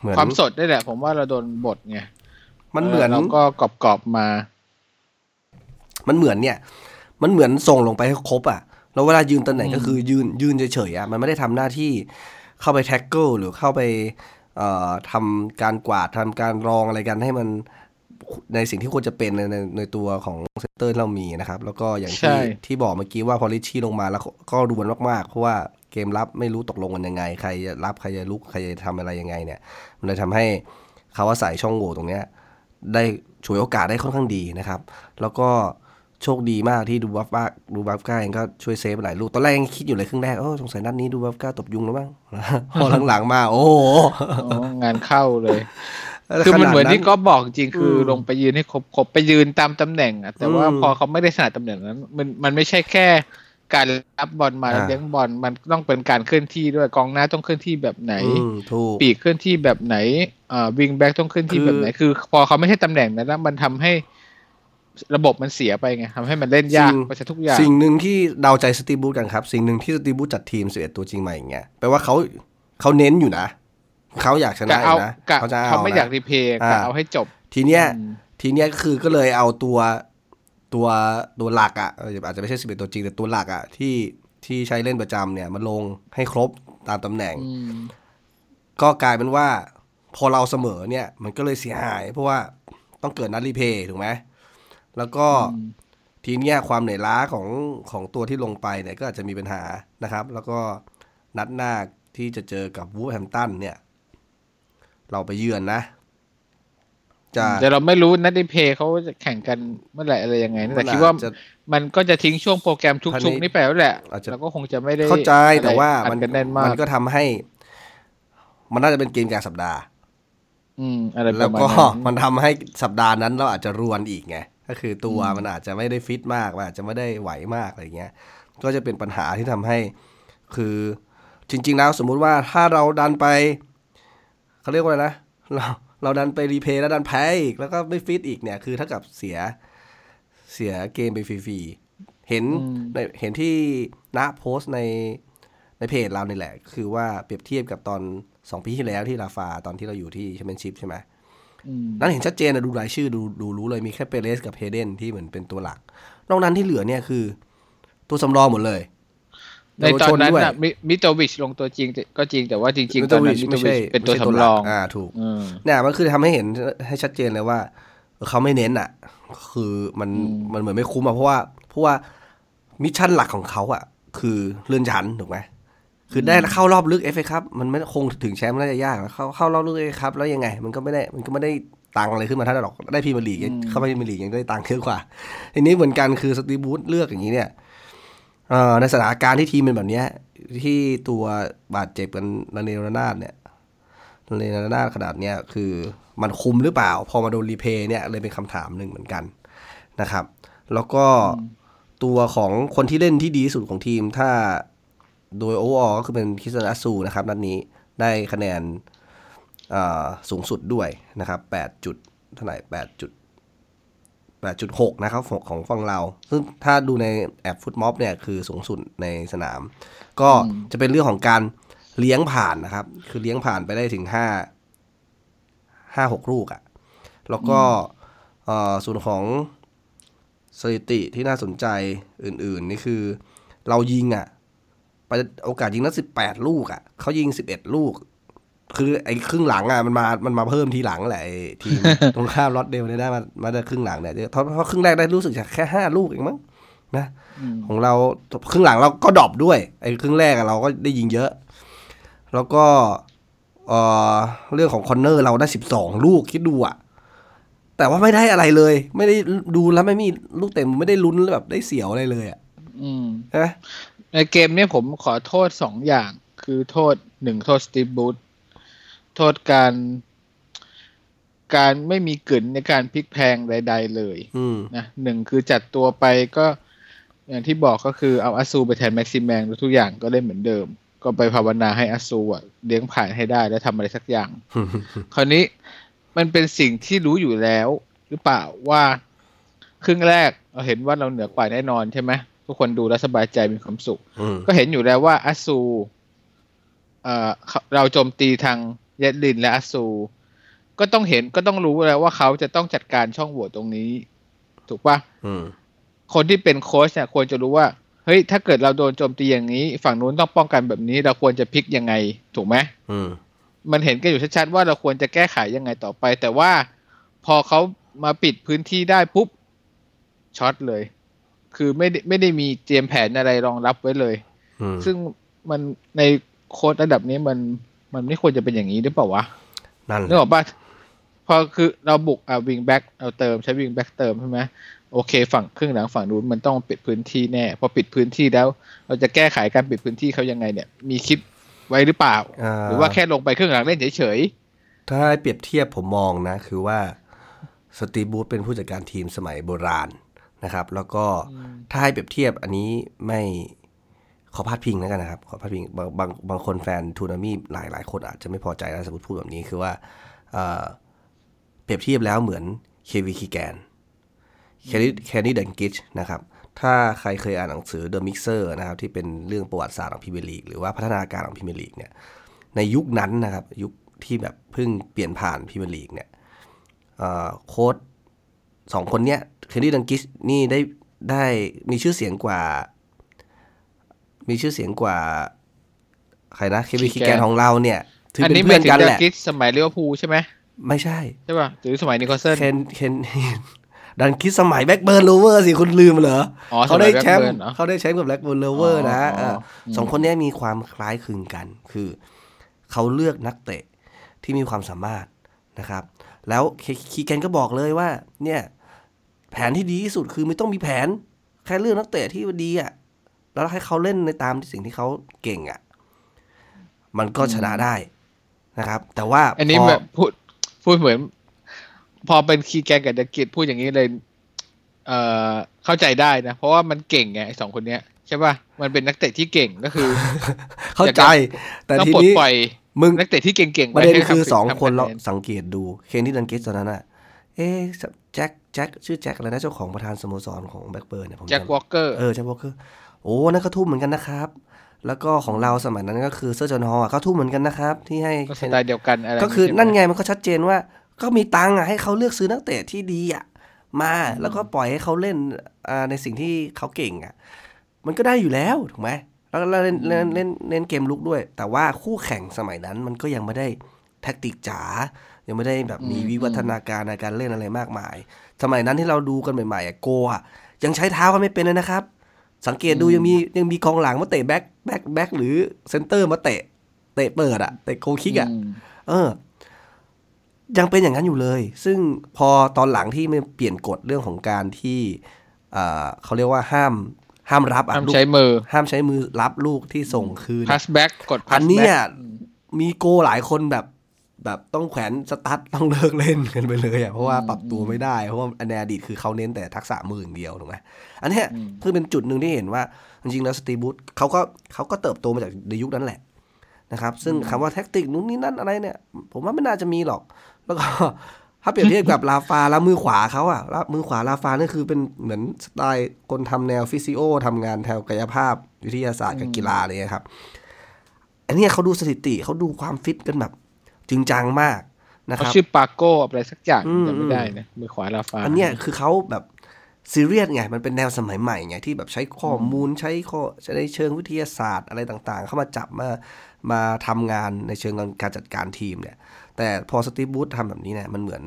เหมือนความสดได้แหละ ผมว่าเราโดนบทไงมันเหมือนเราก็กรอบๆมา มันเหมือนเนี่ย มันเหมือนส่งลงไปให้ครบอะแล้วเวลายืนตำแหน่งก็คือยืนยืนเฉยๆอะมันไม่ได้ทำหน้าที่เข้าไป tackle หรือเข้าไปเอ่อทำการกวาดทำการรองอะไรกันให้มัน ในสิ่งที่ควรจะเป็นในในในตัวของเซนเตอร์ที่เรามีนะครับ แล้วก็อย่างใช่ที่ที่บอกเมื่อกี้ว่าพอริชชี่ลงมาแล้วก็รวนมากๆ เพราะว่าเกมรับไม่รู้ตกลงกันยังไง ใครจะรับใครจะลุกใครจะทำอะไรยังไงเนี่ย มันเลยทำให้เขาว่าใส่ช่องโหว่ตรงเนี้ยได้ฉวยโอกาสได้ค่อนข้างดีนะครับ แล้วก็โชคดีมากที่ดูบัฟก้าดูบัฟก้าเองก็ช่วยเซฟหลายลูกตอนแรกยังคิดอยู่เลยครึ่งแรกโอ้สงสัยนัดนี้ดูบัฟก้าตบยุงแล้วมั้งพอหลังๆมา โอ้โหอ๋องานเข้าเลย คือมันเหมือนที่ก็บอกจริงคืออมลงไปยืนให้ครบครบไปยืนตามตำแหน่งอะแต่ว่าอืมพอเขาไม่ได้ถนัดตำแหน่งนั้น มันมันไม่ใช่แค่การรับบอลมาแล้วอ่าเลี้ยงบอลมันต้องเป็นการเคลื่อนที่ด้วยกองหน้าต้องเคลื่อนที่แบบไหนอืมถูกปีกเคลื่อนที่แบบไหนอ่าวิงแบ็กต้องเคลื่อนที่คือแบบไหนคือ พอเขาไม่ใช่ตำแหน่งนั้นแล้วมันทำให้ระบบมันเสียไปไงทำให้มันเล่นยากไปซะทุกอย่าง สิ่งหนึ่งที่เดาใจสตีฟบูธกันครับ สิ่งหนึ่งที่สตีฟบูธจัดทีม11ตัวจริงมาอย่างเงี้ยแปลว่าเขาเขาเน้นอยู่นะ เขาอยากชนะกะอเอายู่นะกะเขาจะเอาเขาไม่นะอยากรีเพย์อ่ากะเอาให้จบ ทีเนี้ยอืมทีเนี้ยคือก็เลยเอาตัวตัวตัวหลักอะ่ะเอออาจจะไม่ใช่สิบเอ็ดตัวจริงแต่ตัวหลักอะ่ะที่ที่ใช้เล่นประจำเนี่ยมาลงให้ครบตามตำแหน่งอืมก็กลายเป็นว่า พอเราเสมอเนี่ย มันก็เลยเสียหาย เพราะว่าต้องเกิดนัดรีเพย์ถูกไหมแล้วก็อืมทีเนี้ยความเหนื่อยล้าของของตัวที่ลงไปเนี่ยก็อาจจะมีปัญหานะครับ แล้วก็นัดหน้าที่จะเจอกับวูฟแฮมตันเนี่ย เราไปเยือนนะจะแต่เราไม่รู้นัดรีเพย์เขาจะแข่งกันเมื่อไหร่อะไรยังไงนะแต่คิดว่าจะมันก็จะทิ้งช่วงโปรแกรมภายชุกในๆนี่ไปแล้วแหละอาจจะเราก็คงจะไม่ได้เข้าใจอะไรแต่ว่าอัดมันกันแน่นมากมันก็ทำให้ มันน่าจะเป็นเกมกลางสัปดาห์ อืมอะไรปแล้ระวมาณก็นั้นมันทำให้สัปดาห์นั้นเราอาจจะรวนอีกไงก็คือตัวอืมมันอาจจะไม่ได้ฟิตมากมันอาจจะไม่ได้ไหวมากอะไรเงี้ย ก็จะเป็นปัญหาที่ทำให้ คือจริง ๆ แล้วสมมุติว่าถ้าเราดันไป เขาเรียกว่าอะไรนะเราเราดันไปรีเพย์แล้วดันแพ้อีก แล้วก็ไม่ฟิตอีกเนี่ย คือเท่ากับเสียเสียเกมไปฟรีๆเห็นในเห็นที่ณโพสต์ในในเพจเรานี่แหละ คือว่าเปรียบเทียบกับตอนสองปีที่แล้วที่ลาฟาตอนที่เราอยู่ที่แชมเปี้ยนชิพใช่ไหมอืมนั้นเห็นชัดเจนนะดูรายชื่อดูดูรู้เลยมีแค่เปเรสกับเฮเดนที่เหมือนเป็นตัวหลัก นอกนั้นที่เหลือเนี่ยคือ ตัวสำรองหมดเลย ในตอนนั้นเยาวชด้วยน่ะมิมิโตวิชลงตัวจริงแต่ก็จริงแต่ว่าจริงๆตอนนั้นมิโตไม่วิใช่ชเป็นตัวไม่ใช่สำหรลักองอ่าถูกอืมเนี่ยมันคือทำให้เห็นให้ชัดเจนเลยว่าเออเขาไม่เน้นอะ คือมันอืมมันเหมือนไม่คุ้มอะเพราะว่าเพราะว่า mission หลักของเขาอะ คือเลื่อนชั้นถูกไหมคือได้เข้ารอบลึกเอฟเอคัพ มันไม่คงถึงแชมป์น่าจะยากแล้วเข้าเข้ารอบลึกเอฟครับแล้วยังไง มันก็ไม่ได้มันก็ไม่ได้ตังค์อะไรขึ้นมาเท่าไหร่หรอกได้พรีเมียร์ลีกยังเข้าไปพรีเมียร์ลีกยังได้ตังค์เยอะกว่าทีนี้เหมือนกันคือสตีฟบรูซเลือกอย่างนี้เนี่ยเอ่อ ในสถานการณ์ที่ทีมเป็นแบบเนี้ยที่ตัวบาดเจ็บกันระเนระนาดเนี่ยระเนระนาดขนาดเนี้ยคือมันคุ้มหรือเปล่า พอมาโดน replay เนี่ยเลยเป็นคำถามหนึ่งเหมือนกันนะครับ แล้วก็ตัวของคนที่เล่นที่ดีที่สุดของทีม ถ้าโดย overall ก็คือเป็นคริสเตียนอัตซูนะครับนัดนี้ได้คะแนนเอ่อสูงสุดด้วยนะครับ8จุดเท่าไหร่8จุด 8.6 นะครับของของฝั่งเรา ซึ่งถ้าดูในแอป FotMob เนี่ยคือสูงสุดในสนาม ก็จะเป็นเรื่องของการเลี้ยงผ่านนะครับ คือเลี้ยงผ่านไปได้ถึง5ห้าหกลูกอะ่ะ แล้วก็เอ่อส่วนของสถิติที่น่าสนใจอื่น ๆ นี่คือเรายิงอะ่ะไปโอกาสยิงนั้นสิบแปดลูกอะ่ะเขายิงสิบเอ็ดลูก คือไอ้ครึ่งหลังอะมันมา มันมาเพิ่มทีหลังแหละไอ้ทีมตรงข้ามรอดเดลเนี่ยได้มามาได้ครึ่งหลังเนี่ยเพราะเพราะครึ่งแรกได้รู้สึกจะแค่ห้าลูกเองมั้งนะอืมของเราครึ่งหลังเราก็ drop ด้วย ไอ้ครึ่งแรกอะเราก็ได้ยิงเยอะ แล้วก็เอ่อเรื่องของ corner เราได้สิบสองลูกคิดดูอะแต่ว่าไม่ได้อะไรเลย ไม่ได้ดูแล้วไม่มีลูกเต็มไม่ได้ลุ้นแบบได้เสียวอะไรเลยอะอืมใช่ไหมในเกมเนี้ยผมขอโทษสองอย่าง คือโทษหนึ่งโทษสตีฟ บรูซโทษการ การไม่มีกึ๋นในการพลิกแพลงใด ๆ เลยอืมนะหนึ่งคือจัดตัวไปก็อย่างที่บอกก็คือเอาอาซูไปแทนแม็กซิมแมงแล้วทุกอย่างก็เล่นเหมือนเดิม ก็ไปภาวนาให้อาซูอะเลี้ยงผ่านให้ได้แล้วทำอะไรสักอย่าง คราวนี้มันเป็นสิ่งที่รู้อยู่แล้ว หรือเปล่าว่าครึ่งแรกเราเห็นว่าเราเหนือกว่าแน่นอนใช่ไหมทุกคนดูแล้วสบายใจมีความสุขอืมก็เห็นอยู่แล้วว่าอาซูเอ่อเขาเราโจมตีทาง เยดลินและอาซู ก็ต้องเห็นก็ต้องรู้แล้วว่าเขาจะต้องจัดการช่องโหว่ตรงนี้ ถูกปะอืมคนที่เป็นโค้ชเนี่ยควรจะรู้ว่า เฮ้ย ถ้าเกิดเราโดนโจมตีอย่างนี้ ฝั่งนู้นต้องป้องกันแบบนี้ เราควรจะพลิกยังไง ถูกไหมอืมมันเห็นกันอยู่ชัดๆว่าเราควรจะแก้ไขยังไงต่อไป แต่ว่าพอเขามาปิดพื้นที่ได้ปุ๊บช็อตเลย คือไม่ได้ไม่ได้มีเตรียมแผนอะไรรองรับไว้เลยอืมซึ่งมันในโค้ดระดับนี้มัน มันไม่ควรจะเป็นอย่างนี้หรือเปล่าวะนั่นแหนึกอละอกปะพอคือเราบุกอ่าวิงแบ็กเราเติมใช้วิงแบ็กเติมใช่ไหมโอเค ฝั่งครึ่งหลังฝั่งนู้นมันต้องปิดพื้นที่แน่พอปิดพื้นที่แล้ว เราจะแก้ไขการปิดพื้นที่เขายังไงเนี่ย มีคิดไว้หรือเปล่าอ่าหรือว่าแค่ลงไปครึ่งหลังเล่นเฉยถ้าให้เปรียบเทียบผมมองนะ คือว่าสตีฟ บรูซเป็นผู้จัดการทีมสมัยโบราณนะครับ แล้วก็ถ้าให้เปรียบเทียบอันนี้ไม่ ขอพาดพิงแล้วกันนะครับขอพาดพิงบางบางบางคนแฟนทูนอาร์มี่หลายหลายคนอาจจะไม่พอใจนะสมมติพูดแบบนี้คือว่าเปรียบเทียบแล้วเหมือนเควินคีแกน เคนนี่เคนนี่ดัลกลิชนะครับถ้าใครเคยอ่านหนังสือ The Mixer นะครับที่เป็นเรื่องประวัติศาสตร์ของพรีเมียร์ลีกหรือว่าพัฒนาการของพรีเมียร์ลีกเนี่ยในยุคนั้นนะครับยุคที่แบบเพิ่งเปลี่ยนผ่านพรีเมียร์ลีกเนี่ยโค้ชสองคนเนี้ยเคนนี่ดัลกลิชนี่ได้ได้มีชื่อเสียงกว่า มีชื่อเสียงกว่า ใครนะเควินคีแกนของเราเนี่ย ถืๆออันเป็นี้นหเพื่มาอยนถึงกันเดแหอะละกิสสมัยลิเวอร์พูลใช่ไหมไม่ใช่ ใช่ป่ะหรือสมัยนิโคลเซนเคนเคนดันคิดสมัยแบ็กเบิร์นโลเวอร์สิคุณลืมเหรออ๋อเขาได้แชมป์สมัย Blackburn เหรอเขาได้แชมป์กับแบ็กเบิร์นโลเวอร์นะอ๋อเอออืมสองคนเนี้ยมีความคล้ายคลึงกัน คือเขาเลือกนักเตะที่มีความสามารถนะครับ แล้วเคคีแกนก็บอกเลยว่า เนี่ย แผนที่ดีที่สุดคือไม่ต้องมีแผน แค่เลือกนักเตะที่ดีอะ แล้วให้เขาเล่นในตามสิ่งที่เขาเก่งอะ มันก็ชนะได้นะครับ แต่ว่าอันนี้พแบบพูดพูดเหมือน พอเป็นคีย์แกนกับเดอะกิสพูดอย่างนี้เลย เอ่อเข้าใจได้นะ เพราะว่ามันเก่งไงไอ้สองคนเนี้ยใช่ป่ะมันเป็นนักเตะที่เก่งก็คือ เข้าใจ แต่ต้องทีปลดนี้ปล่อยมึงนักเตะที่เก่งๆประเด็นให้คือทำสองทำคนคะเราแนสังเกตดูเคนที่ดันกิสตอนนั้นอะเอ๊ะแจ็คแจ็คชื่อแจ็คอะไรนะเจ้าของประธานสโมสรของแบ็กเบิร์นเนี่ยผมแจ็คจำวอลเกอร์เออแจ็ควอลเกอร์ โอ้นั่นก็ทุ่มเหมือนกันนะครับ แล้วก็ของเราสมัยนั้นก็คือเซอร์จอห์นฮอลล์ก็ทุ่มเหมือนกันนะครับ ที่ให้ก็สไตล์เดียวกันอะไรก็คือใช่ไหมนั่นไงมันก็ชัดเจนว่า ก็มีตังค์อะให้เขาเลือกซื้อนักเตะที่ดีอะมาแล้วก็ปล่อยให้เขาเล่นอ่าในสิ่งที่เขาเก่งอะมันก็ได้อยู่แล้วถูกไหมแล้วก็เล่นเล่นเล่นเล่นเกมรุกด้วย แต่ว่าคู่แข่งสมัยนั้นมันก็ยังไม่ได้แท็กติกจ๋ายังไม่ได้แบบมีวิวัฒนาการในการเล่นอะไรมากมาย สมัยนั้นที่เราดูกันใหม่ๆอะโกอะยังใช้เท้ากันไม่เป็นเลยนะครับ สังเกตดูยังมียังมีกองหลังมาเตะแบ็คแบ็คแบ็คหรือเซนเตอร์มาเตะ เตะเปิดอะเตะโกคิกอะมเออ ยังเป็นอย่างนั้นอยู่เลย ซึ่งพอตอนหลังที่มันเปลี่ยนกฎเรื่องของการที่เอ่อเขาเรียกว่าห้ามห้ามรับอะห้ามลูกใช้มือ ห้ามใช้มือรับลูกที่ส่งคืน pass back กฎ pass back อันเนี้ยมีโกหลายคนแบบ แบบต้องแขวนสตั๊ดต้องเลิกเล่นกันไปเลยอะเพราะว่าปรับตัวไม่ได้เพราะว่าในอดีตคือเขาเน้นแต่ทักษะมืออย่างเดียวถูกไหมอันเนี้ยคือเป็นจุดหนึ่งที่เห็นว่าจริงๆแล้วสตีฟ บรูซเขาก็เขาก็เติบโตมาจากในยุคนั้นแหละนะครับ ซึ่งคำว่าแท็กติกนู้นนี่นั่นอะไรเนี่ย ผมว่าไม่น่าจะมีหรอก แล้วก็ถ้าเปรียบเทียบกับราฟาแล้วมือขวาเขาอะแล้วมือขวาราฟานี่คือเป็นเหมือนสไตล์คนทำแนว physio ทำงานแถวกายภาพวิทยาศาสตร์กับกีฬาอะไรเลยครับ อันเนี้ยเขาดูสถิติเขาดูความฟิตกันแบบ จริงจังมากนะคเขารับชื่อปาโก้อะไรสักอย่างอืมจำไม่ได้นะมือขวาราฟาอันเนี้ยคือเขาแบบซีเรียสไง มันเป็นแนวสมัยใหม่ไง ที่แบบใช้ข้อมูลใช้ข้อใช้ในเชิงวิทยาศาสตร์อะไรต่างๆ เข้ามาจับมามาทำงานในเชิงการจัดการทีมเนี่ย แต่พอสตีฟ บรูซทำแบบนี้เนี่ยมันเหมือน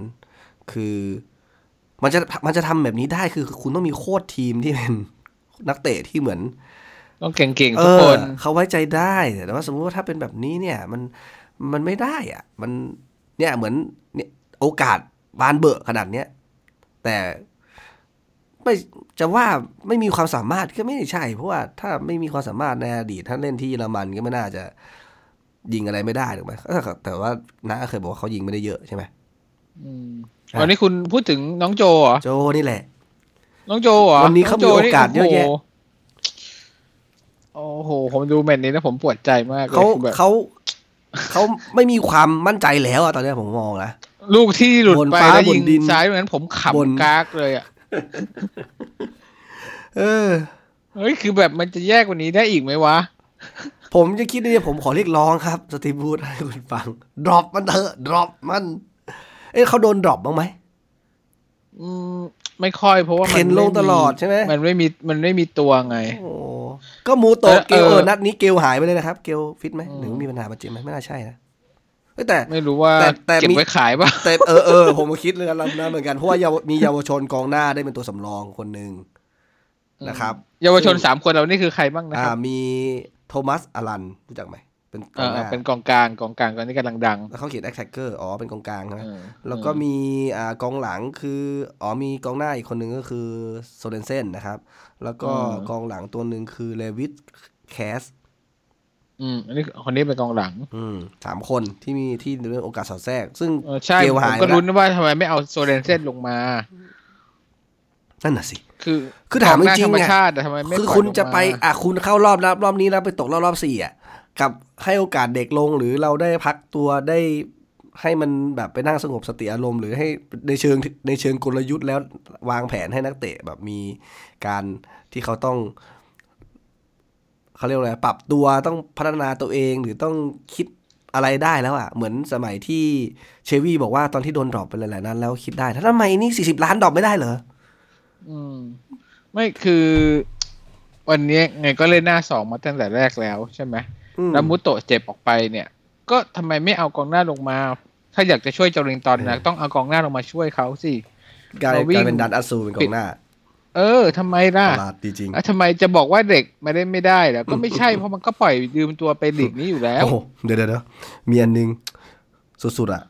คือมันจะมันจะทำแบบนี้ได้คือคุณต้องมีโค้ชทีมที่เป็นนักเตะที่เหมือน ต้องเก่งเอๆทุกคอนเขาไว้ใจได้แต่ว่าสมมติว่าถ้าเป็นแบบนี้เนี่ย มัน มันไม่ได้อะ มันเนี่ยเหมือนเนี่ยโอกาสบานเบอะขนาดเนี้ยแต่ไม่จะว่าไม่มีความสามารถก็ไม่ใช่ เพราะว่าถ้าไม่มีความสามารถในอดีตท่านเล่นที่เยอรมันก็ไม่น่าจะยิงอะไรไม่ได้ถูกไหมแต่แต่ว่าน้าเคยบอกว่าเขายิงไม่ได้เยอะใช่ไหมอืมอะวันนี้คุณพูดถึงน้องโจเหรอโจนี่แหละ น้องโจเหรอวันนี้เขามีโอกาสเยอะแยะโอ้โห ผมดูแมตช์นี้แล้วผมปวดใจมากเลยเขาคือแบบเขา เขาไม่มีความมั่นใจแล้วอะตอนเนี้ยผมมองนะลูกที่หลุดบนไปฟ้าแล้วยิงบนดินซ้ายเหมือนผมบนขำกากเลยอะเออเฮ้ยคือแบบมันจะแย่กว่านี้ได้อีกไหมวะ ผมจะคิดเนี่ยผมขอเรียกร้องครับ สตีฟ บรูซให้คุณฟัง drop มันเถอะ drop มัน เอ้ยเขาโดน drop บ้างไหมอืม ไม่ค่อยเพราะว่ามันเข็นลงไม่มีตลอดใช่ไหมมันไม่มีมันไม่มีตัวไง โอ้ก็มูโตะเออเกลเออเออนัดนี้เกลหายไปเลยนะครับ เกลฟิตไหมอืมหรือว่ามีปัญหาบาดเจ็บไหมไม่น่าใช่นะเอ้ยแต่ไม่รู้ว่าแต่แต่เกลมีไว้ขายป่ะแต่เออเออผมก็คิดเลยนะนะเหมือนกันเพราะว่าเยาวมีเยาวชนกองหน้าได้เป็นตัวสำรองคนหนึ่งนะครับ เยาวชนสามคนเรานี่คือใครบ้างนะอ่าครับมีโทมัสอลันรู้จักไหม เป็นกเอองอหน้าเป็นกองกลางกองกลางตอนนี้กำลังดัง แล้วเขาเขียนแอคแท็กเกอร์อ๋อเป็นกองกลางใช่ไหมเออแล้วก็มีอ่ากองหลังคืออ๋อมีกองหน้าอีกคนหนึ่งก็คือโซเดนเซนนะครับ แล้วก็กองหลังตัวหนึ่งคือเลวิสแคสอืมอันนี้คนนี้เป็นกองหลัง อืมสามคนที่มีที่เรื่องโอกาสสอดแทรก ซึ่งเออใช่เกลผมหายก็ไปแล้วรุ้นว่าทำไมไม่เอาโซเลนเซนลงมานั่นน่ะสิ คือ คือถามกองหน้จริงๆธรรมเนี่ยชาติแต่ทำไมไม่คือปล่ยคุณลงมาจะไป อะ คุณเข้ารอบรอบรอบนี้แล้วไปตกรอบรอบสี่อะ กับให้โอกาสเด็กลงหรือเราได้พักตัวได้ให้มันแบบไปนั่งสงบสติอารมณ์ หรือให้ในเชิงในเชิงกลยุทธ์แล้ววางแผนให้นักเตะแบบมีการที่เขาต้องเขาเรียกว่าอะไรปรับตัวต้องพัฒนาตัวเองหรือต้องคิดอะไรได้แล้วอะเหมือนสมัยที่เชลวีย์บอกว่าตอนที่โดน drop ไปหลายๆนั้น แล้วคิดได้ถ้าทำไมนี่สี่สิบล้าน drop ไม่ได้เหรออืมไม่คือ วันนี้ไงก็เล่นหน้าสองมาตั้งแต่แรกแล้วใช่ไหม แล้วมุโตะเจ็บออกไปเนี่ย ก็ทำไมไม่เอากองหน้าลงมา ถ้าอยากจะช่วยจอริงตันนะต้องเอากองหน้าลงมาช่วยเขาสิกลายเราวิ่กลางยเป็นดันอัสซูเป็นกองหน้า เออทำไมล่ะประหลาดจริงๆอะทำไมจะบอกว่าเด็กมาเล่นไม่ได้แล้วก็ไม่ใช่เพราะมันก็ปล่อยยืมตัวไปลีกนี้อยู่แล้วโอ้โหเดี๋ยวเดี๋ยวเดี๋ยวมีอันหนึงสุดๆอะ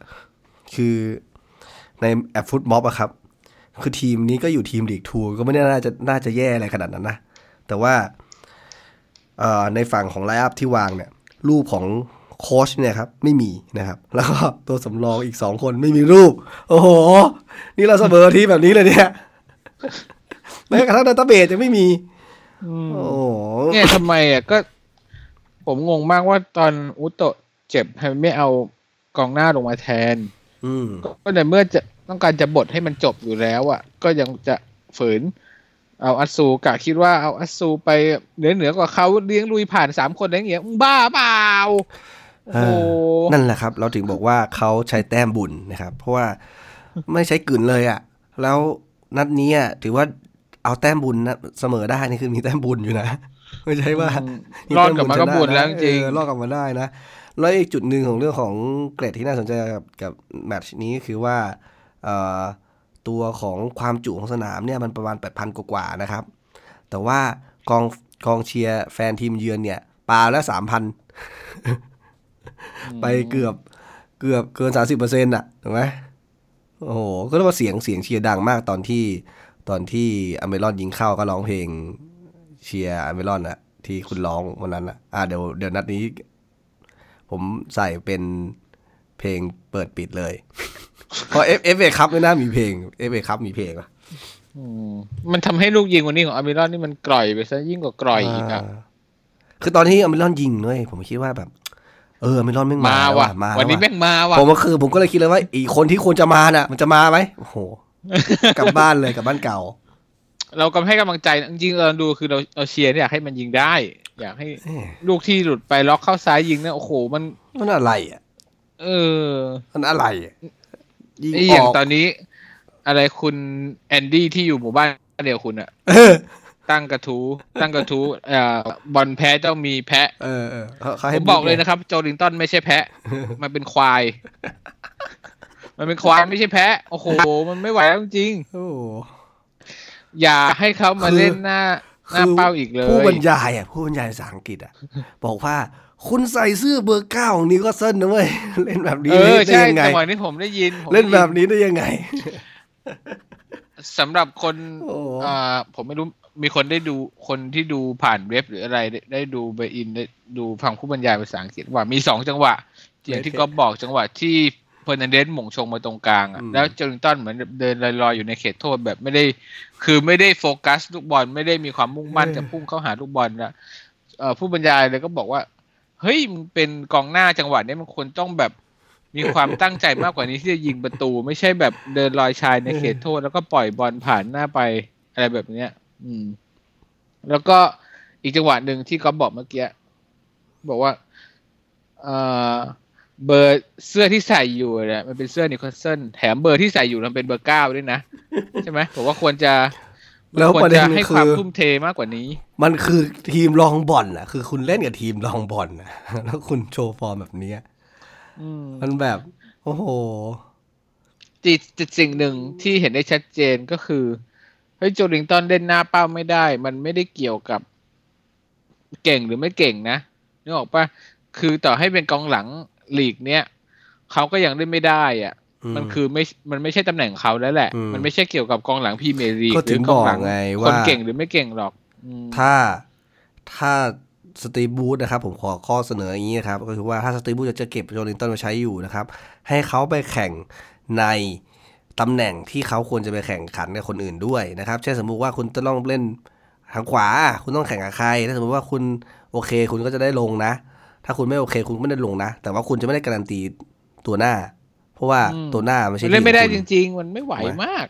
คือในแอป FotMob อะครับ คือทีมนี้ก็อยู่ทีมลีกทูก็ไม่ได้น่าจะน่าจะแย่อะไรขนาดนั้นนะ แต่ว่าเอ่อ ในฝั่งของ line up ที่วางเนี่ยรูปของโค้ชเนี่ยครับไม่มีนะครับ แล้วก็ตัวสำรองอีกสองคนไม่มีรูป โอ้โห นี่เราเสมอทีมแบบนี้เลยเนี่ยแม้กระทั่ง database ยังไม่มีอืมโอ้โหเนี่ยทำไมอะก็ ผมงงมากว่าตอนอุโตะเจ็บทำไมไม่เอากองหน้าลงมาแทนอืมก็ในเมื่อจะต้องการจะบทให้มันจบอยู่แล้วอะ ก็ยังจะฝืน เอาอัสซูกะคิดว่าเอาอัสซูไปเหนือเหนือกว่าเขาเลี้ยงลุยผ่านสามคนอะไรอย่างเงี้ยมึงบ้าเปล่าโอ้โหนั่นแหละครับ เราถึงบอกว่าเขาใช้แต้มบุญนะครับ เพราะว่าไม่ใช้กลืนเลยอะ่ะ แล้วนัดนี้อะถือว่าเอาแต้มบุญนะเสมอได้นี่คือมีแต้มบุญอยู่นะไม่ใช่ว่าอืมรอดกลับมาก็บุญแล้วจริงเออรอดกลับมาได้นะแล้วอีกจุดหนึ่งของเรื่องของเกรดที่น่าสนใจกับกับแมตช์นี้ก็คือว่าเอ่อ ตัวของความจุของสนามเนี่ยมันประมาณ 8,000 กว่าๆนะครับ แต่ว่ากองกองเชียร์แฟนทีมเยือนเนี่ยปาแล้ว3,000ไปเกือบเกือบเกินสามสิบเปอร์เซ็นต์อะถูกไหมโอ้โห ก็เรียกว่าเสียงเสียงเชียร์ดังมากตอนที่ตอนที่อเมรอนยิงเข้าก็ร้องเพลงเชียร์อเมรอนอะที่คุณร้องวันนั้นอะอ่าเดี๋ยวเดี๋ยวนัดนี้ ผมใส่เป็นเพลงเปิดปิดเลย เพราะเอฟเอฟเอคัพไม่น่ามีเพลงเอฟเอคัพมีเพลงอะอืมมันทำให้ลูกยิงวันนี้ของอามิรอนนี่มันกร่อยไปซะยิ่งกว่ากร่อยอีกอะาคือตอนที่อเมรอนยิงด้วยผมคิดว่าแบบ เอออเมรอนไม่งมามาว่ะมาวันนี้แล้แม่งมาว่ะผมก็คือผมก็เลยคิดเลยว่าอีกคนที่ควรจะมาน่ะ มันจะมาไหมโอ้โหกลับบ้านเลยกลับบ้านเก่า เรากำให้กำลังใจนะจริงๆเราดูคือเราเราเชียร์เนี่ยอยากให้มันยิงได้ อยากให้เอ๊ะลูกที่หลุดไปล็อกเข้าซ้ายยิงเนี่ยโอ้โหมันมันอะไรอะเออ มันอะไรอะ ยิงไอ้ออย่างอกตอนนี้ อะไรคุณแอนดี้ที่อยู่หมู่บ้านเดียวคุณอะเออตั้งกระทู้ตั้งกระทู้เอ่อบอลแพ้ต้องมีแพะ เออเออเขาเขาผให้มบอกเลยนะครับ โจลิงตันไม่ใช่แพะ มันเป็นควาย มันเป็นควายไม่ใช่แพะ โอ้โห มันไม่ไหวแล้วจริงโอ้โห ๆอย่าให้เขามาคือเล่นหน้า หน้าเป้าอีกเลย ผู้บรรยายอะผู้บรรยายภาษาอังกฤษอะ บอกว่า คุณใส่เสื้อเบอร์เก้าของนิวคาสเซิลนะเว้ย เล่นแบบนี้เออได้ใช่ยังไงจังหวะนี้ผมได้ยินผมเล่นแบบได้ยินี้ได้ยังไงสำหรับคนโอ้อ่าผมไม่รู้มีคนได้ดูคนที่ดูผ่านเว็บหรืออะไรได้ได้ดูไปอินได้ดูฟังผู้บรรยายภาษาอังกฤษว่ามีสองจังหวะอย่างที่ก๊อฟบอกจังหวะที่เฟอร์นันเดสหม่งชงมาตรงกลางอะอืมแล้วเจอริงตันเหมือนเดินลอยๆอยู่ในเขตโทษแบบไม่ได้ คือไม่ได้โฟกัสลูกบอลไม่ได้มีความมุ่งมั่นจะพุ่งเข้าหาลูกบอลนะเอ่อผู้บรรยายเลยก็บอกว่า เฮ้ยมึงเป็นกองหน้าจังหวะนี้มันควรต้องแบบมีความตั้งใจมากกว่านี้ที่จะยิงประตู ไม่ใช่แบบเดินลอยชายในเขตโทษ แล้วก็ปล่อยบอลผ่านหน้าไปอะไรแบบเนี้ย อืม แล้วก็อีกจังหวะหนึ่งที่ก๊อฟบอกเมื่อกี้บอกว่า เอ่อเบอร์เสื้อที่ใส่อยู่เนี่ยมันเป็นเสื้อนิวคาสเซิลแถมเบอร์ที่ใส่อยู่มันเป็นเบอร์เก้าด้วยนะ ใช่ไหมผมว่าควรจะ แล้วควประรเด็นจะมันให้คืความอทุ่มเทมากกว่านี้ มันคือทีมรองบอลอะ คือคุณเล่นกับทีมรองบอลอะแล้วคุณโชว์ฟอร์มแบบเนี้ยอืมมันแบบ โอ้โหจิตจิตสิ่งหนึ่งที่เห็นได้ชัดเจนก็คือเฮ้ยโจลิงตันเล่นหน้าเป้าไม่ได้ มันไม่ได้เกี่ยวกับ เก่งหรือไม่เก่งนะนึกออกปะคือต่อให้เป็นกองหลังลีกเนี้ยเขาก็ยังเล่นไม่ได้อะอื มมันคือไม่ มันไม่ใช่ตำแหน่งเขาแล้วแหละอืมมันไม่ใช่เกี่ยวกับกองหลังพรีเมียร์ลีกก็หถึรือกองหลับอกไงคนว่าเก่งหรือไม่เก่งหรอกอืมถ้าถ้าสตีฟบูธนะครับผมขอข้อเสนออย่างนี้นะครับ ก็คือว่าถ้าสตีฟบูธจะเก็บโจลิงตันมาใช้อยู่นะครับ ให้เขาไปแข่งในตำแหน่งที่เขาควรจะไปแข่งขันกับคนอื่นด้วยนะครับ เช่นสมมุติว่าคุณจะต้องเล่นทางขวา คุณต้องแข่งกับใคร ถ้าสมมติว่าคุณโอเค คุณก็จะได้ลงนะ ถ้าคุณไม่โอเค คุณไม่ได้ลงนะ แต่ว่าคุณจะไม่ได้การันตีตัวหน้า เพราะว่าอืมตัวหน้าไม่ใช่มันเล่นไม่ได้ทีจคุณริง ๆ มันไม่ไหวมาก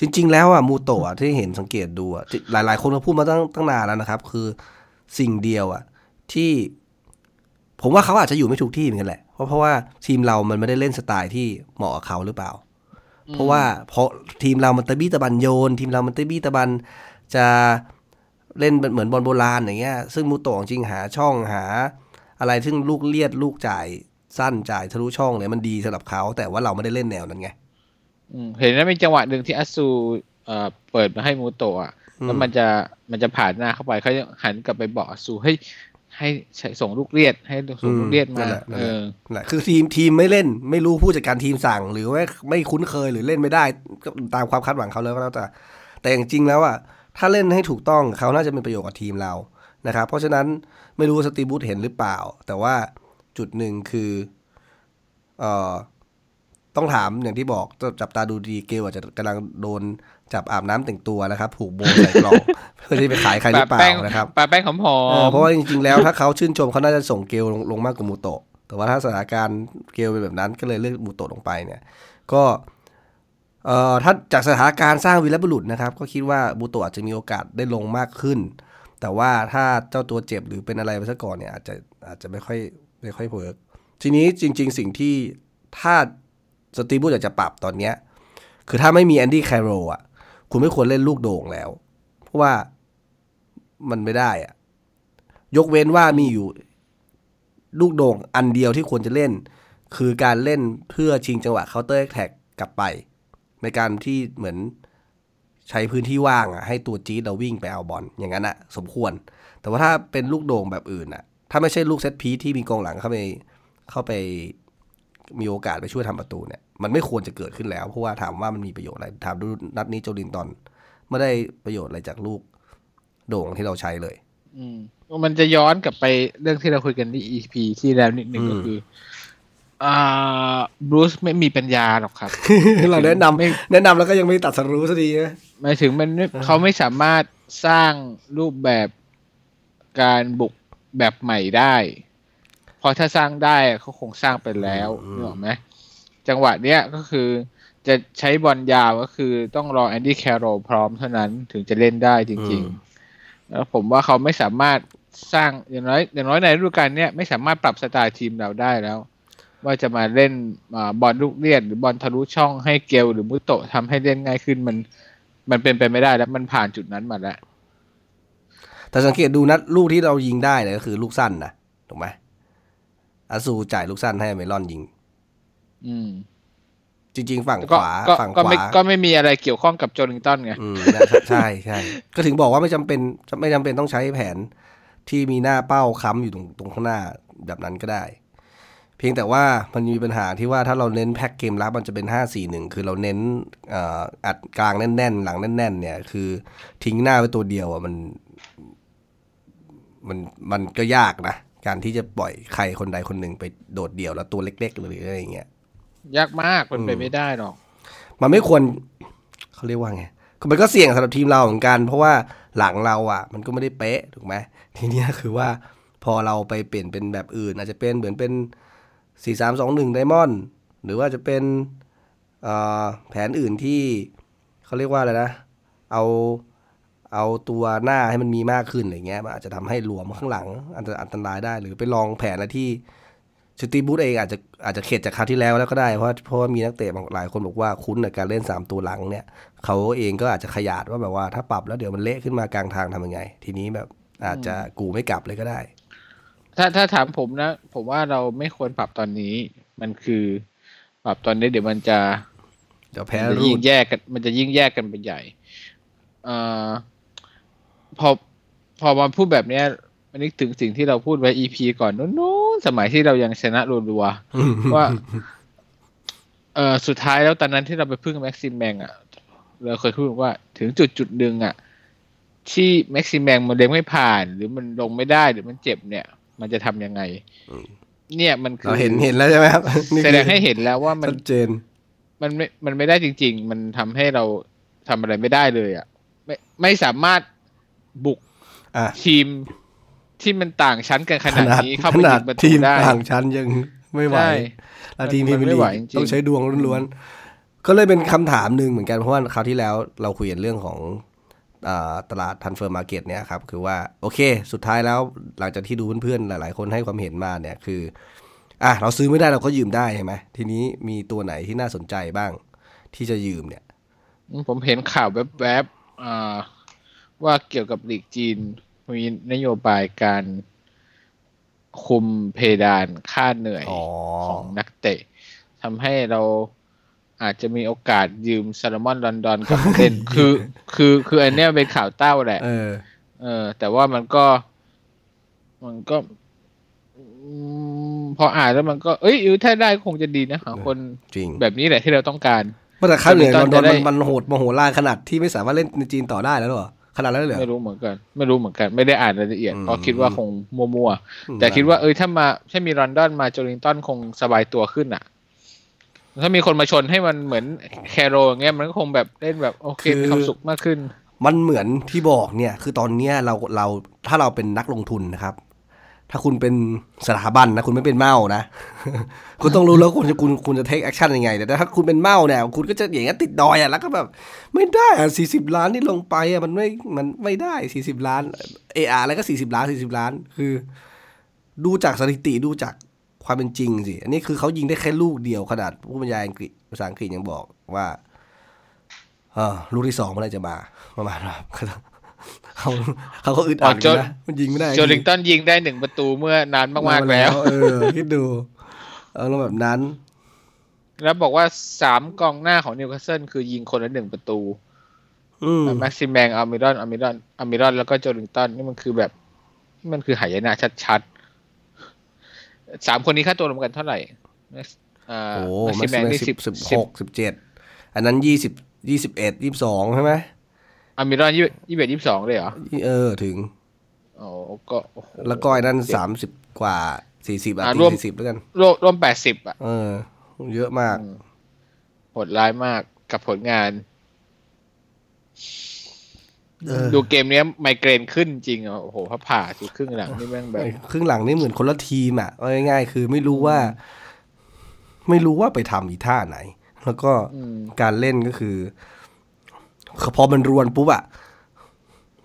จริง ๆ แล้วอะมูโตะอะที่เห็นสังเกตดูอะที่หลาย ๆ คนก็พูดมาตั้งตั้งนานแล้วนะครับ คือสิ่งเดียวอะ ที่ ผมว่าเขาอาจจะอยู่ไม่ถูกที่เหมือนกันแหละเพราะเพราะว่าทีมเรามันไม่ได้เล่นสไตล์ที่เหมาะกับเขาหรือเปล่า เพราะว่าเพราะทีมเรามันตะบี้ตะบันโยน ทีมเรามันตะบี้ตะบันจะเล่นเหมือนบอลโบราณอย่างเงี้ย ซึ่งมูโตะจริงๆหาช่องหา อะไรซึ่งลูกเลียดลูกจ่าย สั้นจ่ายทะลุช่องเนี่ยมันดีสำหรับเขาแต่ว่าเราไม่ได้เล่นแนวนั้นไงอืมเห็นแล้วมีจังหวะหนึ่งที่อัสซูเอ่อเปิดมาให้มูโตะอะอืมแล้วมันจะมันจะผ่านหน้าเข้าไปเขาจะหันกลับไปบอกอัสซูให้ให้ใช้ส่งลูกเลียดให้ส่งลูกเลียดนั่มานแหละนั่นเอแหละอนั่นแหละคือทีมทีมไม่เล่น ไม่รู้ผู้จัดการทีมสั่ง หรือว่าไม่คุ้นเคยหรือเล่นไม่ได้ก็ตามความคาดหวังเขาแล้วก็แล้วแต่แต่จริงๆแล้วอะถ้าเล่นให้ถูกต้องเขาน่าจะเป็นประโยชน์กับทีมเรานะครับ เพราะฉะนั้นไม่รู้ว่าสตีบูธเห็นหรือเปล่า แต่ว่า จุดหนึ่งคือเอ่อต้องถามอย่างที่บอกจับตาดูดีเกลอาจจะกำลังโดนจับอาบน้ำแต่งตัวนะครับผูกโบว์ใส่กล่องเพื่อที่ไปขายใครหรือเปล่าแป้งนะครับปาแป้งหอมหอเออมเพราะว่าจริงๆแล้วถ้าเขาชื่นชมเขาน่าจะส่งเกลลงลงมากกว่ามูโตะ แต่ว่าถ้าสถานการณ์เกลเป็นแบบนั้นก็เลยเลือกมูโตะลงไปเนี่ย ก็เอ่อถ้าจากสถานการณ์สร้างวีรบุรุษนะครับ ก็คิดว่ามูโตะอาจจะมีโอกาสได้ลงมากขึ้น แต่ว่าถ้าเจ้าตัวเจ็บหรือเป็นอะไรไปซะก่อนเนี่ยอาจจะอาจจะไม่ค่อย ไม่ค่อยเวิร์กทีนี้จริง ๆ สิ่งที่ถ้าสตีฟ บรูซอยากจะปรับตอนเนี้ยคือถ้าไม่มีแอนดี้แคโรอะ คุณไม่ควรเล่นลูกโด่งแล้ว เพราะว่ามันไม่ได้อะ ยกเว้นว่ามีอยู่ ลูกโด่งอันเดียวที่ควรจะเล่น คือการเล่นเพื่อชิงจังหวะ counter attack กลับไป ในการที่เหมือนใช้พื้นที่ว่างอะให้ตัวจี๊ดเราวิ่งไปเอาบอลอย่างนั้นอะ สมควร แต่ว่าถ้าเป็นลูกโด่งแบบอื่นอะ ถ้าไม่ใช่ลูกเซตพีซที่มีกองหลังเข้าไปเข้าไปมีโอกาสไปช่วยทำประตูเนี่ยมันไม่ควรจะเกิดขึ้นแล้ว เพราะว่าถามว่ามันมีประโยชน์อะไรถามดูนัดนี้โจลินตันไม่ได้ประโยชน์อะไรจากลูกโด่งที่เราใช้เลย อืมมันจะย้อนกลับไปเรื่องที่เราคุยกันที่ EP ที่แล้วนิดนึงอืมก็คืออ่าบรูซไม่มีปัญญาหรอกครับ เราแนะนำไม่แนะนำแล้วก็ยังไม่ตัดสรู้สักทีนะหมายถึงมันไม่เขาไม่สามารถสร้างรูปแบบการบุก แบบใหม่ได้ เพราะถ้าสร้างได้เขาคงสร้างไปแล้วนึกออกไหมจังหวะเนี้ยก็คือจะใช้บอลยาวก็คือต้องรอแอนดี้แคโรลพร้อมเท่านั้นถึงจะเล่นได้จริงๆแล้วผมว่าเขาไม่สามารถสร้างอย่างน้อยอย่างน้อยในฤดูกาลเนี้ยไม่สามารถปรับสไตล์ทีมเราได้แล้ว ว่าจะมาเล่นอาบอลลูกเลียดหรือบอลทะลุช่องให้เกลหรือมุโตะทำให้เล่นง่ายขึ้นมัน มันเป็นไปไม่ได้แล้วมันผ่านจุดนั้นมาแล้ว แต่สังเกตดูนัดลูกที่เรายิงได้เนี่ยก็คือลูกสั้นนะถูกไหมอาซูจ่ายลูกสั้นให้เมลอนยิง อืม จริง ๆ ฝั่งขก็วาก็ฝั่งขก็ไม่วาก็ไม่มีอะไรเกี่ยวข้องกับโจลิงตันไงอืมนะใช่ใช่ก็ถึงบอกว่าไม่จำเป็นไม่จำเป็นต้องใช้แผนที่มีหน้าเป้าค้ำอยู่ตรงตรงข้างหน้าแบบนั้นก็ได้ เพียงแต่ว่ามันมีปัญหาที่ว่าถ้าเราเน้นแพ็กเกมรับมันจะเป็นห้าสี่หนึ่งคือเราเน้นเอ่ออัดกลางแน่นๆ หลังแน่นๆ เนี่ย คือทิ้งหน้าไว้ตัวเดียวอะมัน มันมันก็ยากนะ การที่จะปล่อยใครคนใดคนหนึ่งไปโดดเดี่ยวแล้วตัวเล็ก ๆ หรืออะไรอย่างเงี้ยยากมากมันไปไม่ได้หรอก มันไม่ควรเขาเรียกว่าไงมันก็เสี่ยงสำหรับทีมเราเหมือนกัน เพราะว่าหลังเราอะ มันก็ไม่ได้เป๊ะถูกไหมทีเนี้ยคือว่าพอเราไปเปลี่ยนเป็นแบบอื่น อาจจะเป็นเหมือนเป็นสี่สามสองหนึ่งไดมอนด์หรือว่าจะเป็นเอ่อแผนอื่นที่เขาเรียกว่าอะไรนะ เอา เอาตัวหน้าให้มันมีมากขึ้นอะไรเงี้ยมันอาจจะทำให้หลวมข้างหลังอันตรอันตรายได้ หรือไปลองแผนอะไรที่สตีบูธเองอาจจะอาจจะเข็ดจากคราวที่แล้วแล้วก็ได้เพราะเพราะว่ามีนักเตะบางหลายคนบอกว่าคุ้นกับการเล่น 3 ตัวหลังเนี่ยเขาเองก็อาจจะขยาดว่าแบบว่าถ้าปรับแล้วเดี๋ยวมันเละขึ้นมากลางทางทำยังไง ทีนี้แบบอาจจะกูไม่กลับเลยก็ได้ ถ้าถ้าถามผมนะ ผมว่าเราไม่ควรปรับตอนนี้ มันคือปรับตอนนี้เดี๋ยวมันจะเดี๋ยวแพ้มันจะรูยิ่ดงแยกกันมันจะยิ่งแยกกันไปใหญ่เอ่อ พอพอมาพูดแบบเนี้ย มันนึกถึงสิ่งที่เราพูดไว้ EP ก่อนนู้นๆสมัยที่เรายังชนะรัวๆว่า เออสุดท้ายแล้วตอนนั้นที่เราไปพึ่งแม็กซิมแมงอะเราเคยพูดว่าถึงจุดจุดหนึ่งอะ ที่แม็กซิมแมงมันเลี้ยงไม่ผ่าน หรือมันลงไม่ได้หรือมันเจ็บเนี่ย มันจะทำยังไงเนี่ยมันคือเราเห็นเห็นแล้วใช่ไหมครับนี่แสดงให้เห็นแล้วว่ามันชัดเจน มันไม่มันไม่ได้จริง ๆ มันทำให้เราทำอะไรไม่ได้เลย อะ ไม่ไม่สามารถ บุกอะทีมที่มันต่างชั้นกันขขนาดนาดนี้เข้าขไปนายิดงประตูทีมได้ต่างชั้นยังไม่ไหวใช่แล้วทีมมัพีนมีไม่ลีไหวกจริงๆต้องใช้ดวงล้วนๆ ก็เลยเป็นคำถามหนึ่งเหมือนกันเพราะว่าคราวที่แล้วเราคุยกันเรื่องของอ่าตลาด transfer market เนี่ยครับคือว่าโอเค สุดท้ายแล้วหลังจากที่ดูเพื่อนๆ หลายๆ คนให้ความเห็นมาเนี่ยคืออะเราซื้อไม่ได้เราก็ยืมได้ใช่ไหมทีนี้มีตัวไหนที่น่าสนใจบ้าง ที่จะยืมเนี่ย ผมเห็นข่าวแวบๆอ่า ว่าเกี่ยวกับลีกจีนมีนโยบายการคุมเพดานค่าเหนื่อยอ๋อของนักเตะทำให้เราอาจจะมีโอกาสยืมซาลมอนลอนดอนกลับมาเล่น คือ คือ คืออันเนี้ยเป็นข่าวเต้าแหละ เออ เออ แต่ว่ามันก็ มันก็อืมพออ่านแล้วมันก็ เอ้ยถ้าได้คงจะดีนะหาคนจริงแบบนี้แหละที่เราต้องการเมื่อแต่ค่าเหนื่อยลอนดอนจะได้มันมันโหดมโหฬารขนาดที่ไม่สามารถเล่นในจีนต่อได้แล้วเหรอ ขนาดนั้นเลยเหรอไม่รู้เหมือนกัน ไม่รู้เหมือนกัน ไม่ได้อ่านรายละเอียดอืมเพราะคิดว่าคงมัวอืมๆแต่คิดว่าเออถ้ามาถ้ามีรอนดอนมาโจลิงตันคงสบายตัวขึ้นอะ ถ้ามีคนมาชนให้มันเหมือนแคโรอย่างเงี้ยมันก็คงแบบเล่นแบบโอเคมีความสุขมากขึ้น มันเหมือนที่บอกเนี่ย คือตอนเนี้ยเราเราถ้าเราเป็นนักลงทุนนะครับ ถ้าคุณเป็นสถาบันนะคุณไม่เป็นเม่านะ คุณต้องรู้แล้วคุณจะคุณคุณจะ take action ยังไงแต่ถ้าคุณเป็นเม่าเนี่ยคุณก็จะอย่างเงี้ติดดอยอะแล้วก็แบบ ไม่ได้อะสี่สิบล้านที่ลงไปอะมันไม่มันไม่ได้สี่สิบล้านเออาแล้วก็สี่สิบล้านสี่สิบล้าน คือ ดูจากสถิติดูจากความเป็นจริงสิอันนี้คือเขายิงได้แค่ลูกเดียวขนาดผู้บรรยายอังกฤษภาษาอังกฤษยังบอกว่าเออลูกที่สองเมื่อไรจะมาประมาณนั้นครับ เขาเขาก็อึดอัดอ๋อโจกันนะมันยิงไม่ได้โจลิงตันยิงได้หนึ่งประตูเมื่อนานมากๆแล้ว เออคิดดู เออแล้วแบบนั้น แล้วบอกว่าสามกองหน้าของนิวคาสเซิลคือยิงคนละหนึ่งประตูอืมแม็กซิมแมงอามิรอนอามิรอนอามิรอนแล้วก็โจลิงตันนี่มันคือแบบนี่มันคือหายนะชัดๆสามคนนี้ค่าตัวรวมกันเท่าไหร่แม็กซ์อ่าโอ้แม็กมัซินมแมงนี่สิสิบบสิบหกสิบเจ็ดอันนั้นยี่สิบยี่สิบเอ็ดยี่สิบสองใช่ไหม อามิรอนยี่ยี่สิบเอ็ดยี่สิบสองเลยเหรอ เออถึงโอ้ก็โอ้โหแล้วก็ไอ้นั่นสามสิบกว่าสี่สิบอะอะตีรวมสี่สิบแล้วกัน รวมรวมแปดสิบอะ เออ เยอะมากโหดร้ายมากกับผลงานเออดูเกมเนี้ยไมเกรนขึ้นจริงอะโอ้โหพระผ่าสุดครึ่งหลังนี่แม่งแบบครึ่งหลังนี่เหมือนคนละทีมอะเอาง่ายๆคือไม่รู้ว่า ไม่รู้ว่าไปทำอีท่าไหน แล้วก็อืมการเล่นก็คือ พอมันรวนปุ๊บอะ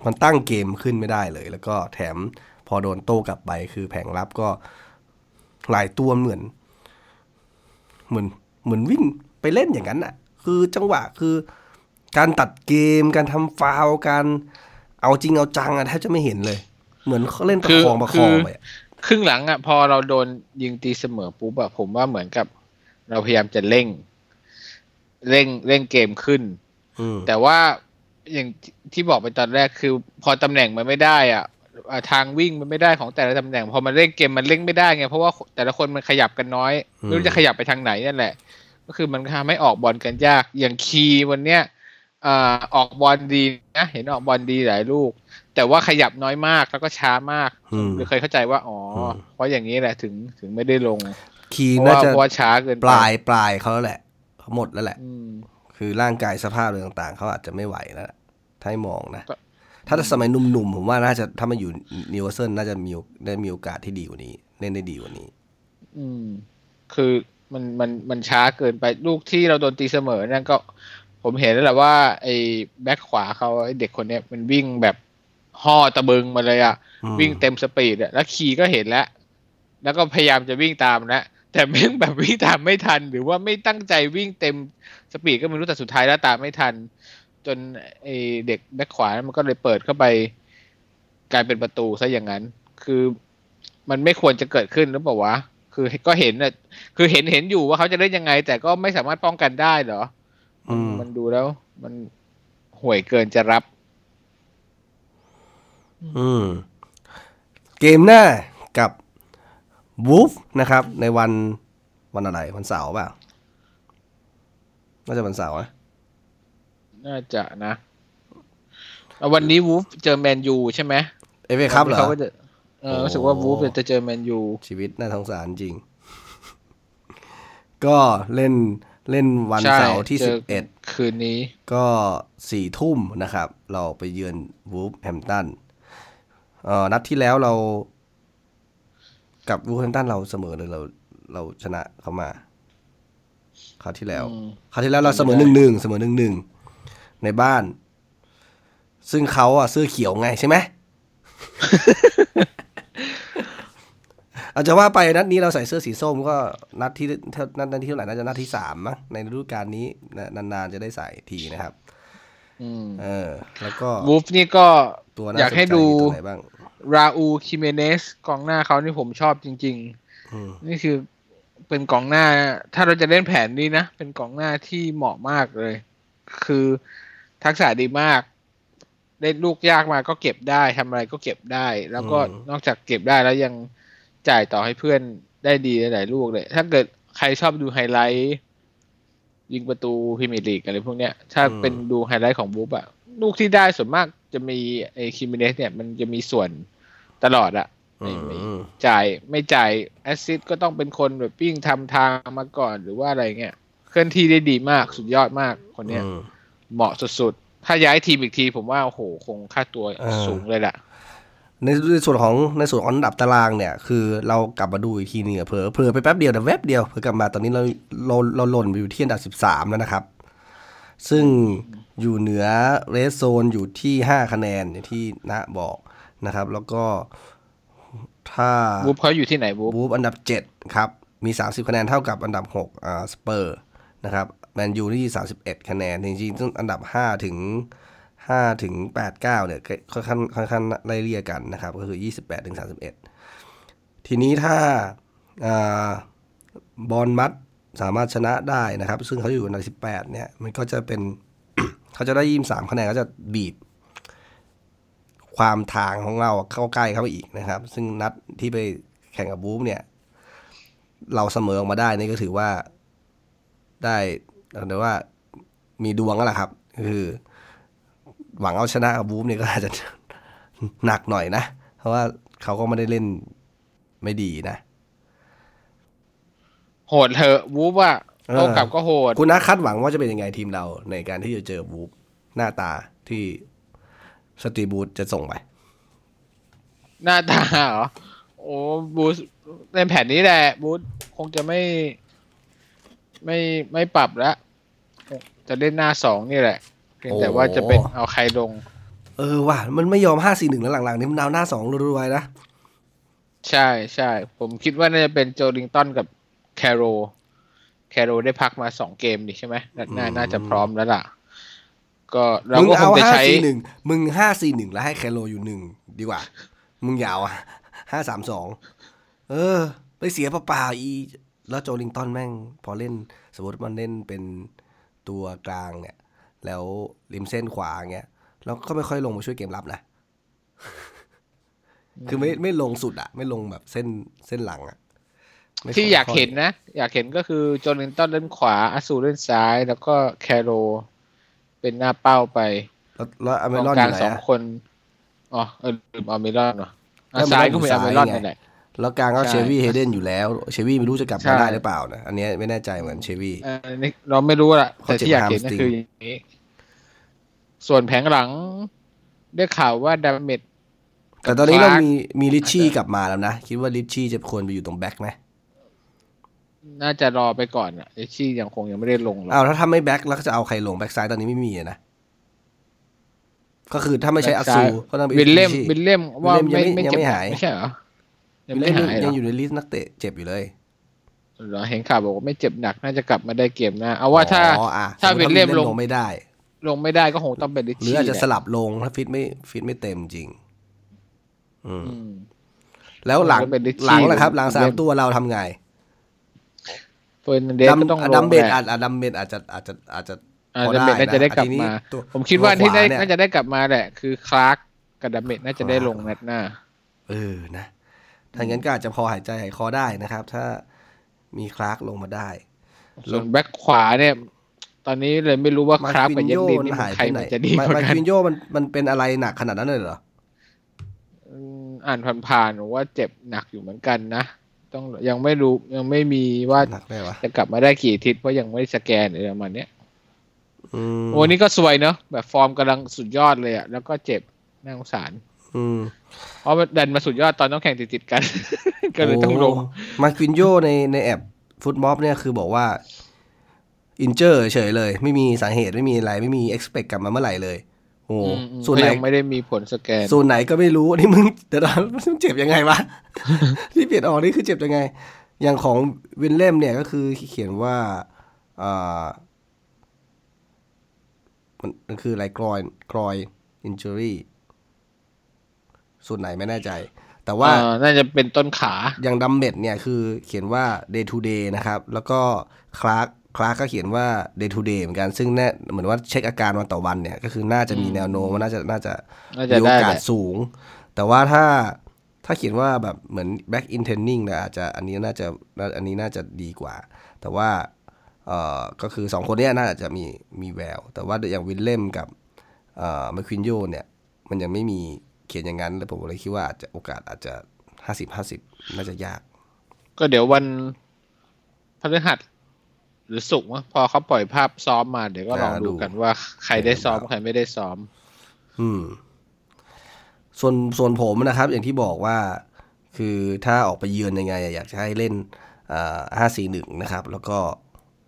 มันตั้งเกมขึ้นไม่ได้เลย แล้วก็แถมพอโดนโต้กลับไป คือแผงรับก็หลายตัวเหมือน เหมือนเหมือนวิ่งไปเล่นอย่างนั้นอะคือจังหวะคือการตัดเกมการทำฟาวล์การเอาจริงเอาจังอะแทบจะไม่เห็นเลย เหมือนเขาเล่นประคองประคองไปอะครึ่งหลังอะพอเราโดนยิงตีเสมอปุ๊บอะผมว่าเหมือนกับ เราพยายามจะเร่ง เร่งเร่งเกมขึ้นอืม แต่ว่าอย่างที่ที่บอกไปตอนแรกคือ พอตำแหน่งมันไม่ได้อะอ่าทางวิ่งมันไม่ได้ของแต่ละตำแหน่ง พอมันเร่งเกมมันเร่งไม่ได้ไงเพราะว่าแต่ละคนมันขยับกันน้อยไม่รู้จะขยับไปทางไหนนั่นแหละ ก็คือมันทำให้ออกบอลกันยาก อย่างคีย์วันเนี้ยอ่าออกบอลดีนะเห็นออกบอลดีหลายลูก แต่ว่าขยับน้อยมากแล้วก็ช้ามากอืมเลยเคยเข้าใจว่าอ๋ออมเพราะอย่างนี้แหละถึงถึงไม่ได้ลง คีเพย์ราะน่าว่าจะเพราะว่าช้าเกินปไปลายปลายเขาแล้วแหละเขาหมดแล้วแหละอืม คือร่างกายสภาพอะไรต่างๆ เขาอาจจะไม่ไหวแล้วล่ะถ้าให้มองนะก็ถ้าสมัยหนุ่มๆ ผมว่าน่าจะถ้ามาอยู่นิวคาสเซิลน่าจะมีโอได้มีโอกาสที่ดีกว่านี้ เล่นได้ดีกว่านี้ อืม คือมันมันมันช้าเกินไปลูกที่เราโดนตีเสมอนั่นก็ ผมเห็นแล้วแหละว่า ไอ้แบ็คขวาเขาไอ้เด็กคนเนี้ยมันวิ่งแบบห่อตะบึงมาเลยอะอืมวิ่งเต็มสปีดอะแล้วคีย์ก็เห็นแล้ว แล้วก็พยายามจะวิ่งตามแล้วแต่แม่งแบบวิ่งตามไม่ทัน หรือว่าไม่ตั้งใจวิ่งเต็ม สปีดก็ไม่รู้แต่สุดท้ายแล้วตามไม่ทัน จนไอ้เด็กแบ็คขวานั้นมันก็เลยเปิดเข้าไปกลายเป็นประตูซะอย่างนั้น คือมันไม่ควรจะเกิดขึ้นหรือเปล่าวะคือก็เห็นน่ะคือเห็นเห็นอยู่ว่าเขาจะเล่นยังไง แต่ก็ไม่สามารถป้องกันได้เหรออืมมันดูแล้ว มันห่วยเกินจะรับ อืม เกมหน้ากับวูฟนะครับ ในวันวันอะไร วันเสาร์เปล่า น่าจะวันเสาร์นะน่าจะนะแล้ววันนี้วูฟเจอแมนยูใช่ไหมเอฟเอครับเหรอเขาก็จะเออโอ้รู้สึกว่าวูฟจะเจอแมนยูชีวิตน่าสงสารจริง ก็เล่นเล่นวันใช่เสาร์ที่เจสิอบเอ็ดคืนนี้ ก็สี่ทุ่มนะครับ เราไปเยือนวูฟแฮมตันเอ่อนัดที่แล้วเรา กับวูฟแฮมตันเราเสมอเลยเรา เราชนะเขามา คราวที่แล้วอืมคราวที่แล้วเราเสมอหนึ่งหนึ่งเสมอหนึ่งหนึ่งในบ้าน ซึ่งเขาอะเสื้อเขียวไงใช่ไหมอาจจะว่าไปนัดนี้เราใส่เสื้อสีส้มก็นัดที่นัดนัดที่เท่าไหร่น่าจะนัดที่สามมั้งในฤดูกาลนี้นานๆจะได้ใส่ทีนะครับอืมเออ แล้วก็วูฟนี่ก็ตัวน่าอยากให้สนใจดูมีตัวไหนบ้างราอูคิเมเนสกองหน้าเขานี่ผมชอบจริงอืมๆนี่คือ เป็นกองหน้า ถ้าเราจะเล่นแผนนี้นะ เป็นกองหน้าที่เหมาะมากเลย คือทักษะดีมากเล่นลูกยากมาก็เก็บได้ทำอะไรก็เก็บได้ แล้วก็นอกจากเก็บได้แล้วยังจ่ายต่อให้เพื่อนได้ดีหลายๆลูกเลย ถ้าเกิดใครชอบดูไฮไลท์ยิงประตูพรีเมียร์ลีกอะไรพวกเนี้ย ถ้าเป็นดูไฮไลท์ของวูล์ฟอะลูกที่ได้ส่วนมากจะมีไอ้จิมิเนสเนี่ยมันจะมีส่วนตลอดอะอื ไม่ไม่มจ่ายไม่จ่ายแอสซิสก็ต้องเป็นคนแบบวิ่งทำทางมาก่อนหรือว่าอะไรเงี้ยเคลื่อนที่ได้ดีมากสุดยอดมากคนเนี้ยอืมเหมาะสุดๆ ถ้าย้ายทีมอีกทีผมว่าโอ้โหคงค่าตัวเออสูงเลยแหละในในส่วนของในส่วนของอันดับตารางเนี่ย คือเรากลับมาดูอีกทีหนึงอะเผลอเผลอไปแป๊บเดียวแต่แวบเดียวเผลอกลับมาตอนนี้เราเราเราหล่นไปอยู่ที่อันดับสิบสามแล้วนะครับ ซึ่งอยู่เหนือ red zone อยู่ที่ห้าคะแนนอย่างที่นะบอกนะครับ แล้วก็ ถ้าวูฟเขาอยู่ที่ไหนวูฟบูฟอันดับ 7 ครับ มี 30 คะแนนเท่ากับอันดับ6อ่าสเปอร์นะครับแมนยูที่31 คะแนน จริงๆต้องอันดับ 5 ถึง5ถึง8 9เนี่ยค่อนข้างค่อนข้างไล่เลี่ยกันนะครับ ก็คือ 28ถึง31 ทีนี้ถ้าอ่าบอลมัดสามารถชนะได้นะครับ ซึ่งเขาอยู่อันดับ18เนี่ยมันก็จะเป็น เขาจะได้23คะแนนก็จะบีบ ความทางของเราเข้าใกล้เข้าไปอีกนะครับ ซึ่งนัดที่ไปแข่งกับบูฟเนี่ย เราเสมอออกมาได้นี่ก็ถือว่าได้เรียกว่ามีดวงแล้วล่ะครับ คือ หวังเอาชนะกับบูฟเนี่ยก็อาจจะหนักหน่อยนะ เพราะว่าเขาก็ไม่ได้เล่นไม่ดีนะ โหดเถอะวูฟอะเออโต้กลับก็โหด คุณนัทคาดหวังว่าจะเป็นยังไงทีมเราในการที่จะเจอบูฟหน้าตาที่ สตรีบูธจะส่งไป หน้าตาเหรอ โอ้บูสในแผนนี้แหละ บูสคงจะไม่ ไม่ไม่ปรับแล้ว จะเล่นหน้าสองนี่แหละเพียงแต่โอ้ว่าจะเป็นเอาใครลง เออว่ะ มันไม่ยอมห้าสี่หนึ่งแล้วหลังๆนี้มันดาวหน้าสองรัวๆนะ ใช่ใช่ ผมคิดว่าน่าจะเป็นโจลิงตันกับแคโรแคโรได้พักมาสองเกมนี่ใช่ไหมนัดหน้าอืมน่าจะพร้อมแล้วล่ะ ก็เรามึงก็คเอางจะห้าใช้สี่หนึ่งมึงห้าสี่หนึ่งแล้วให้แคโรอยู่หนึ่งดีกว่า มึงอยาวอะห้าสามสองเออ ไปเสียเปล่าๆอีแล้วโจลิงตันแม่ง พอเล่นสมมติมันเล่นเป็นตัวกลางเนี่ย แล้วริมเส้นขวาเงี้ยแล้วก็ไม่ค่อยลงมาช่วยเกมรับนะ คือไม่ไม่ลงสุดอะไม่ลงแบบเส้นเส้นหลังอะไม่ที่อยากค่เห็นนะ อยากเห็นก็คือโจลินตันเล่นขวาอาซูเล่นซ้าย แล้วก็แคโร เป็นหน้าเป้าไป แล้วแล้วอเมกองรอนกอลางยู่ไหนสองอะ คนอ๋อเออลืมอเมรอนเหรออะเออซ้ายก็มันมีอยู่อเมรอนซ้ายไงนั่นแหละ แล้วกลางก็ใช่ เชวี่เฮเดนอยู่แล้วเชวี่ไม่รู้จะกลับใช่มาได้หรือเปล่านะอันเนี้ยไม่แน่ใจเหมือนเชวี่ เออนี่เราไม่รู้ละเขาแต่เจ็บที่อยากเห็นก็ hamstring คืออย่างนี้ ส่วนแผงหลังได้ข่าวว่าดาเมจ แต่ตอนนี้คเราลาร์กมีมีลิชชี่กลับมาแล้วนะ คิดว่าลิชชี่จะควรไปอยู่ตรงแบ็คไหม น่าจะรอไปก่อนอะเอชี่ยังคงยังไม่ได้ลงหรอกอ้าวถ้าทำไม่แบ็คแล้วจะเอาใครลงแบ็คซ้ายตอนนี้ไม่มีอะนะก็คือถ้าไม่ใช่อัซูก็ต้องเป็นวิลเล่มลิชชี่วิลเล่มว่าวิลเล่ไม่มยังไม่ไม่เจ็บยังไม่หายไม่ใช่เหรอยังวิลไม่เล่มหายเหรยัองอยู่ในลิสต์นักเตะเจ็บอยู่เลยเหรอเห็นข่าวบอกว่าไม่เจ็บหนักน่าจะกลับมาได้เกมหน้าเอาว่าถ้าอ๋ออะถ้าสมมุติวิลเล่มลงลงไม่ได้ ลงไม่ได้ก็คงต้องเป็นลิชหรือชี่อาจจะแหสละลับลงถ้าฟิตไม่ฟิตไม่เต็มจริง อืมอืมแล้วหลังก็เป็น Richie หลังนะครับ หลังสามเล่มตัวเราทำไง เฟอร์นันเดสก็ต้องลดังมเบดแหละอาจอะดัมเบดอาจจะอาจจะอาจจะอาพอดัมเบดได้น่าจะได้นะกลับทีนี้มาตัวผมคิดว่าตัวที่ได้ขวาเนี่ยน่าจะได้กลับมาแหละ คือคลาร์กกับดัมเบดน่าจะได้ลงนัดหน้า เออนะถ้างั้นก็อาจจะพอหายใจหายคอได้นะครับ ถ้ามีคลาร์กลงมาได้ส่วนแบ็คขวาเนี่ย ตอนนี้เลยไม่รู้ว่ามาคราฟควิกับนเยนโยดีมันนี่หายใครไปไหนมันจะดีมากว่ามากัคนวินโยมันมันเป็นอะไรหนักขนาดนั้นเลยเหรออืมอ่านผ่านๆว่าเจ็บหนักอยู่เหมือนกันนะ ต้องยังไม่รู้ยังไม่มีว่าหนักได้วะจะกลับมาได้กี่อาทิตย์เพราะยังไม่ได้สแกนอะไรประมาณเนี้ยอืมโอ้นี่ก็สวยเนอะแบบฟอร์มกำลังสุดยอดเลยอะแล้วก็เจ็บน่าสงสารอืมเพราะมันดันมาสุดยอดตอนต้องแข่งติดๆกัน ก็เลยต้องลงโมาควินโยในในแอปฟุตม็อบเนี่ยคือบอกว่า อินเจอร์เฉยเลย ไม่มีสาเหตุไม่มีอะไร ไม่มี expect กลับมาเมื่อไหร่เลย โอ้อืมอืมส่วนไหนก็ยังไม่ได้มีผลสแกน ส่วนไหนก็ไม่รู้นี่มึงเดี๋ยวตอนมันเจ็บยังไงวะที่เปลี่ยนออกนี่คือเจ็บยังไง อย่างของวินเล่มเนี่ยก็คือเขียนว่าอ่ามันมันคืออะไร groin groin injury ส่วนไหนไม่แน่ใจ แต่ว่าเอ่อน่าจะเป็นต้นขาอย่างดัมเบ็ดเนี่ยคือเขียนว่า day to day นะครับ แล้วก็คลาร์ก คลาร์กก็เขียนว่า day to day เหมือนกัน ซึ่งแน่เหมือนว่าเช็คอาการวันต่อวันเนี่ย ก็คือน่าจะมีแนวโน้มว่าน่าจะน่าจะน่าจะมีโอได้กาแหสละสูง แต่ว่าถ้าถ้าเขียนว่าแบบเหมือน back in training เนี่ยอาจจะอันนี้น่าจะอันนี้น่าจะดีกว่า แต่ว่าเอ่อก็คือสองคนเนี้ยน่าจะมีมีแวว แต่ว่าอย่างวิลเล่มกับเอ่อมควินโยเนี่ยมันยังไม่มีเขียนอย่างนั้นแล้วผมเลยคิดว่าอาจจะโอกาสอาจจะห้าสิบห้าสิบน่าจะยาก ก็เดี๋ยววันพฤหัส หรือศุกร์มั้งพอเขาปล่อยภาพซ้อมมาเดี๋ยวก็ลองอ่าดูดูกันว่าใครได้ซ้อมเดี๋ยวใครไม่ได้ซ้อม อืม ส่วนส่วนผมนะครับ อย่างที่บอกว่า คือถ้าออกไปเยือนยังไงอะอยากจะให้เล่นห้าสี่หนึ่งนะครับ แล้วก็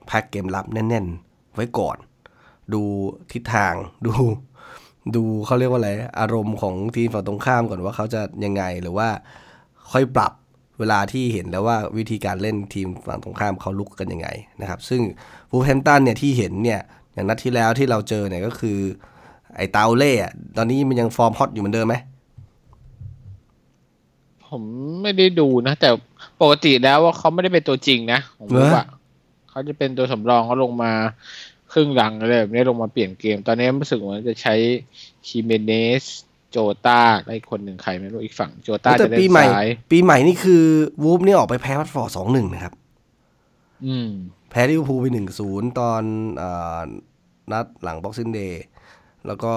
แพ็กเกมรับแน่น ๆ ไว้ก่อน ดูทิศทางดู ดูเขาเรียกว่าอะไร อารมณ์ของทีมฝั่งตรงข้ามก่อนว่าเขาจะยังไงหรือว่าค่อยปรับ เวลาที่เห็นแล้วว่าวิธีการเล่นทีมฝั่งตรงข้ามเขาลุกกันยังไงนะครับ ซึ่งฟูลแฮมตันเนี่ยที่เห็นเนี่ยอย่างนัดที่แล้วที่เราเจอเนี่ยก็คือ ไอ้เตาเล่อะตอนนี้มันยังฟอร์มฮอตอยู่เหมือนเดิมไหมผมไม่ได้ดูนะ แต่ปกติแล้วว่าเขาไม่ได้เป็นตัวจริงนะผมรู้ว่าเขาจะเป็นตัวสำรองเขาลงมาครึ่งหลังอะไรแบบนี้ลงมาเปลี่ยนเกม ตอนนี้รู้สึกเหมือนจะใช้คีเมเนส โจตาและอีกคนหนึ่งใครไม่รู้อีกฝั่งโจตาแต่จะเล่ปีนใหม่ซ้ายปีใหม่นี่คือวูฟนี่ออกไปแพ้วัตฟอร์ดสองหนึ่งนะครับ อืม แพ้ลิเวอร์พูลไปหนึ่งศูนย์ตอนเอ่อนัดหลัง Boxing Day แล้วก็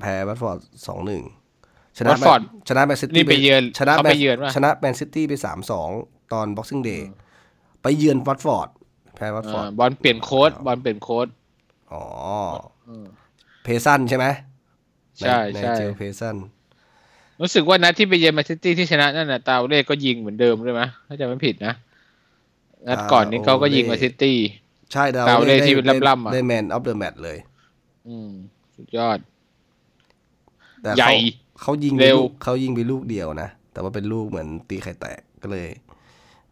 แพ้วัตฟอร์ดสองหนึ่งชนะวัตฟอร์ดชนะแมนซิตี้นี่ไปเยือนชนะเขาแมไปนเยือนปะชนะแมนซิตี้ไปสามสองตอน Boxing Dayไปเยือนวัตฟอร์ดแพ้วัตฟอร์ดอ่าบอลเปลี่ยนโค้ดบอลเปลี่ยนโค้ดอ๋ออืมเพซันใช่ไหม ใช่ในใช่เจอเพซันรู้สึกว่านัดที่ไปเยือนแมนซิตี้ที่ชนะนั่นน่ะตาเล่ก็ยิงเหมือนเดิมด้วยไหมถ้าจำไม่ผิดนะนัดก่อนนี้เขาก็ยิงแมนซิตี้ใช่ดาวดาวเล่ได้ที่ได้ล่ำๆอะได้แมนออฟเดอะแมตเลย อืมสุดยอดแต่ใหญ่เขาเขายิงไปเร็วลูกเขายิงไปลูกเดียวนะ แต่ว่าเป็นลูกเหมือนตีไข่แตกก็เลย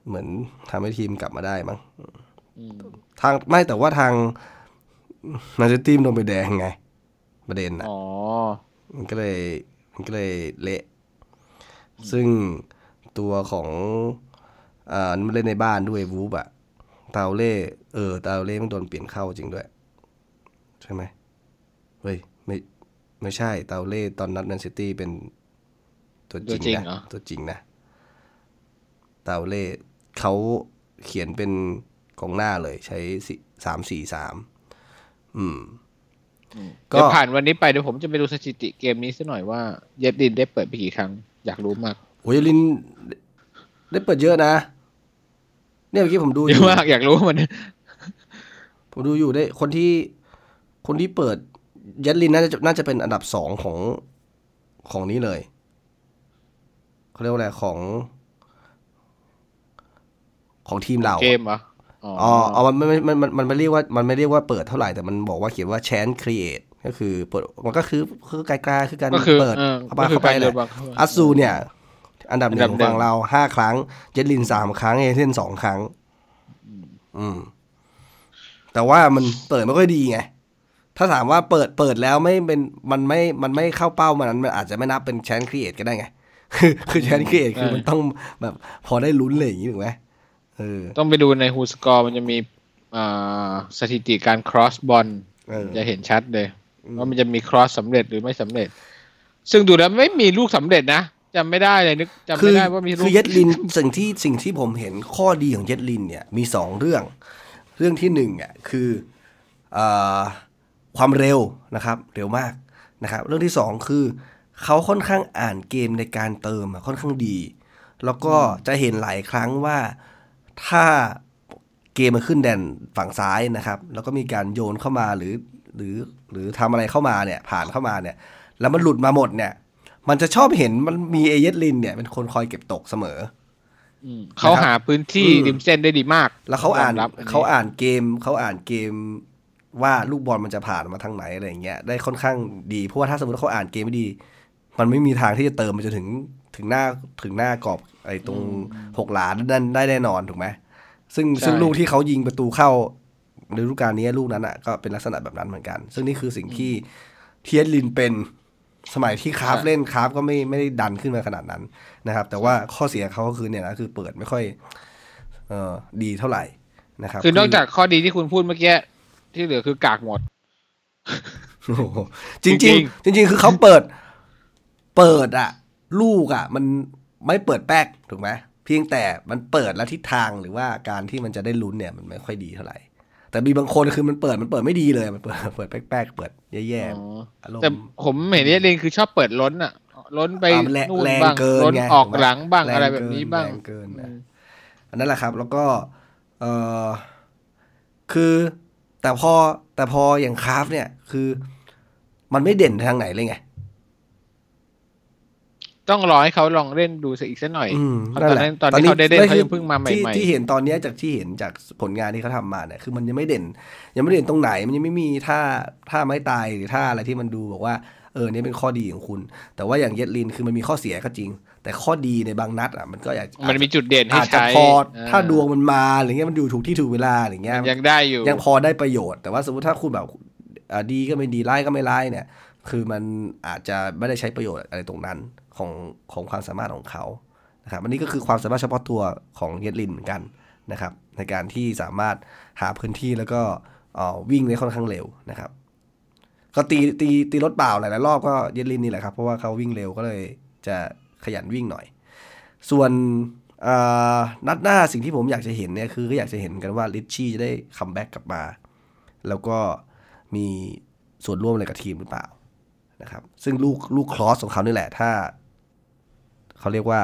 เหมือนทำให้ทีมกลับมาได้มั้งอืมทางไม่แต่ว่าทางแมนซิตี้มันโดนไปแดงไง ประเด็นอะอ๋อมันก็เลยมันก็เลยเละ ซึ่งตัวของอ่ามันเล่นในบ้านด้วยวูฟอะตาเล่เออตาเล่มันโดนเปลี่ยนเข้าจริงด้วย ใช่ไหมเฮ้ยไม่ไม่ใช่ตาเล่ตอนนัดแมนซิตี้เป็นตัวจริงตัวจริงนะเหรอตัวจริงนะตาเล่เขาเขียนเป็นกองหน้าเลยใช้สามสี่สามอืมก็ เดี๋ยวผ่านวันนี้ไปเดี๋ยวผมจะไปดูสถิติเกมนี้สักหน่อยว่า เยดดินได้เปิดไปกี่ครั้ง อยากรู้มากโอ้ยลิน ได้เปิดเยอะนะ เนี่ยเมื่อกี้ผมดูอเยอะยู่มากอยากรู้มัน ผมดูอยู่ได้คนที่คนที่เปิดยัดลินน่าจะน่าจะเป็นอันดับสองของของนี้เลยเขาเรียกว่าอะไรของ ของทีมเราเกมเหรอ อ๋ออ๋ออ๋อมันไม่มันมันมันไม่เรียกว่ามันไม่เรียกว่าเปิดเท่าไหร่แต่มันบอกว่าเขียนว่า chance create ก็คือเปิดมันก็คือคือไกลๆคือการก็คือเปิดเออเข้าไปก็คือเข้าไปการแหเดิละนบอลเข้ามาอัสซูเนี่ย อันดับหอันนึ่ดังบของหนึ่งฝั่งเราห้าครั้ง เจดลินสามครั้งเอเทนสองครั้ง อืม แต่ว่ามันเปิดไม่ค่อยดีไง ถ้าถามว่าเปิดเปิดแล้วไม่เป็นมันไม่มันไม่เข้าเป้ามันนั้นมันอาจจะไม่นับเป็น chance create ก็ได้ไง คือคือ chance create คือมันต้องแบบพอได้ลุ้นเลยอย่างนี้ถูกไหม เออต้องไปดูใน WhoScored มันจะมีอ่าสถิติการ cross บอลเออจะเห็นชัดเลยว่ามันจะมี cross สำเร็จหรือไม่สำเร็จ ซึ่งดูแล้วไม่มีลูกสำเร็จนะจำไม่ได้เลยนึกจำคืไม่อได้ว่ามีลูกคือเย็ดลินสิ่งที่สิ่งที่ผมเห็นข้อดีของเย็ดลินเนี่ยมีสองเรื่อง เรื่องที่หนึ่งอะคือเอ่อความเร็วนะครับ เร็วมากนะครับ เรื่องที่สองคือเขาค่อนข้างอ่านเกมในการเติมอะค่อนข้างดี แล้วก็จะเห็นหลายครั้งว่า ถ้าเกมมันขึ้นแดนฝั่งซ้ายนะครับ แล้วก็มีการโยนเข้ามาหรือ หรือหรือทำอะไรเข้ามาเนี่ย ผ่านเข้ามาเนี่ย แล้วมันหลุดมาหมดเนี่ย มันจะชอบเห็นมันมีเอเยสลินเนี่ยเป็นคนคอยเก็บตกเสมออืมเขาหาพื้นที่อืมริมเส้นได้ดีมาก แล้วเขาอ่านยมรับนเขานี้อ่านเกมเขาอ่านเกมว่าลูกบอลมันจะผ่านมาทางไหนอะไรอย่างเงี้ยได้ค่อนข้างดีเพราะว่าถ้าสมมติเขาอ่านเกมไม่ดี มันไม่มีทางที่จะเติมมันจะถึง ถึงหน้าถึงหน้ากรอบไอ้ตรงหกหลานั่นได้แน่นอนถูกไหมซึ่งซึ่งลูกที่เขายิงประตูเข้าในฤดูกาลนี้ลูกนั้นอะก็เป็นลักษณะแบบนั้นเหมือนกัน ซึ่งนี่คือสิ่งที่เทียสลินเป็นสมัยที่คราฟเล่นคราฟก็ไม่ไม่ได้ดันขึ้นมาขนาดนั้นนะครับ แต่ว่าข้อเสียเขาก็คือเนี่ยนะคือเปิดไม่ค่อยเอ่อดีเท่าไหร่นะครับ คือนอกจากข้อดีที่คุณพูดเมื่อกี้ที่เหลือคือกากหมดโอ้โหจริงจจริริงงจริง ๆ คือเขาเปิด เปิดอะ ลูกอะมันไม่เปิดแป๊กถูกไหมเพียงแต่มันเปิดแล้วทิศทางหรือว่าการที่มันจะได้ลุ้นเนี่ยมันไม่ค่อยดีเท่าไหร่ แต่มีบางคนคือมันเปิดมันเปิดไม่ดีเลยมันเปิดเปิดแป๊กๆเปิดแย่อ๋อๆอารมแต่ณ์ผมเห็นเยดลินคือชอบเปิดล้นอะ ล้นไปอ่ามันแรงนู่นแรงบ้างเกินล้นไงออกหลังบ้างแรงอะไรแบบนี้เกินบ้างแรงเกินนะอันนั้นแหละครับ แล้วก็เออคือแต่พอแต่พออย่างคราฟเนี่ยคือ มันไม่เด่นทางไหนเลยไง ต้องรอให้เขาลองเล่นดูสักอีกสักหน่อยอืมเพราะตอนนั้นตอนที่เขาได้เล่นเขายังเพิ่งมาใหที่ม่ที่เห็นตอนเนี้ยจากที่เห็นจากผลงานที่เขาทำมาเนี่ยคือมันยังไม่เด่น ยังไม่เด่นตรงไหน มันยังไม่มีท่าท่าไม้ตายหรือท่าอะไรที่มันดูบอกว่าเออเนี่ยเป็นข้อดีของคุณ แต่ว่าอย่างเยดลินคือมันมีข้อเสียก็จริง แต่ข้อดีในบางนัดอะมันก็อยากๆมันมีจุดเด่นให้อาจจะใช้พอเออถ้าดวงมันมาอะไรเงี้ยมันอยู่ถูกที่ถูกเวลาอะไรเงี้ยยังได้อยู่ยังพอได้ประโยชน์ แต่ว่าสมมติถ้าคุณแบบอ่าดีก็ไม่ดีไล่ก็ไม่ไล่เนี่ย คือมันอาจจะไม่ได้ใช้ประโยชน์อะไรตรงนั้น ของของความสามารถของเขานะครับอันนี้ก็คือความสามารถเฉพาะตัวของเยดลินเหมือนกันนะครับ ในการที่สามารถหาพื้นที่แล้วก็วิ่งได้ค่อนข้างเร็วนะครับ ก็ตีตีตีรถเปล่าหลายๆรอบก็เยดลินนี่แหละครับ เพราะว่าเขาวิ่งเร็วก็เลยจะขยันวิ่งหน่อย ส่วนนัดหน้าสิ่งที่ผมอยากจะเห็นเนี่ยคือก็อยากจะเห็นกันว่าริตชี่จะได้ comeback กลับมา แล้วก็มีส่วนร่วมอะไรกับทีมหรือเปล่านะครับ ซึ่งลูกลูกคลอสของเขานี่แหละ ถ้า เขาเรียกว่า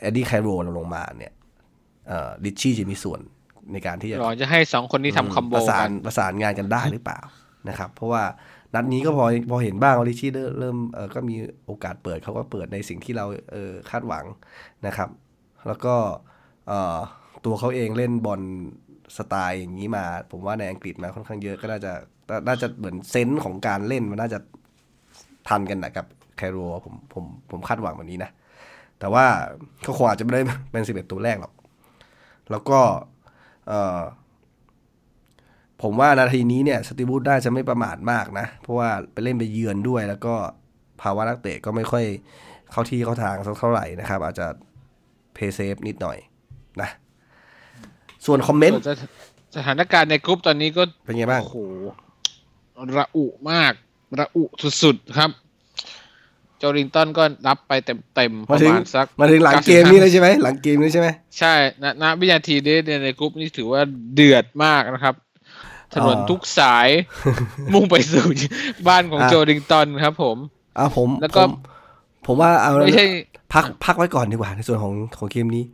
เอ็ดดี้ไคโรลงมาเนี่ยเอ่อลิชชี่จะมีส่วนในการที่จะรอจะให้สองคนนี้ทำคอมโบประสากันนประสานงานกันได้หรือเปล่านะครับ เพราะว่านัดนี้ก็พอพอเห็นบ้างว่าลิชชี่เริ่มเริ่มเออก็มีโอกาสเปิดเขาก็เปิดในสิ่งที่เราเออคาดหวังนะครับ แล้วก็เอ่อตัวเขาเองเล่นบอลสไตล์อย่างนี้มา ผมว่าในอังกฤษมาค่อนข้างเยอะก็น่าจะน่าจะเหมือนเซนส์ของการเล่นมันน่าจะทันกันนะกับ แคโรผมผมผมคาดหวังแบบนี้นะ แต่ว่าเขาคงอาจจะไม่ได้เป็นสิบเอ็ดตัวแรกหรอก แล้วก็เอ่อผมว่านาทีนี้เนี่ยสตีบูธน่าจะไม่ประมาทมากนะ เพราะว่าไปเล่นไปเยือนด้วย แล้วก็ภาวะนักเตะก็ไม่ค่อยเข้าที่เข้าทางสักเท่าไหร่นะครับ อาจจะplay safe นิดหน่อยนะ ส่วนคอมเมนต์ส่วนสถสถานการณ์ในกรุ๊ปตอนนี้ก็เป็นไงบ้างโอ้โหระอุมาก ระอุสุดๆครับโจลิงตันก็รับไปเต็มๆปมาระถึงมาณสักมาถึงหลังเกมนี้เลยใช่ไหมหลังเกมนี้ใช่ไหมใช่ณณวินาทีนี้เนี่ยในกรุ๊ปนี้ถือว่าเดือดมากนะครับถนนอ๋อทุกสายมุ่งไปสู่บ้านของอะโจลิงตันครับ ผมอ่าผมแล้วก็ผมผมว่าเอาไม่ใช่พักพักไว้ก่อนดีกว่าในส่วนของของเกมนี้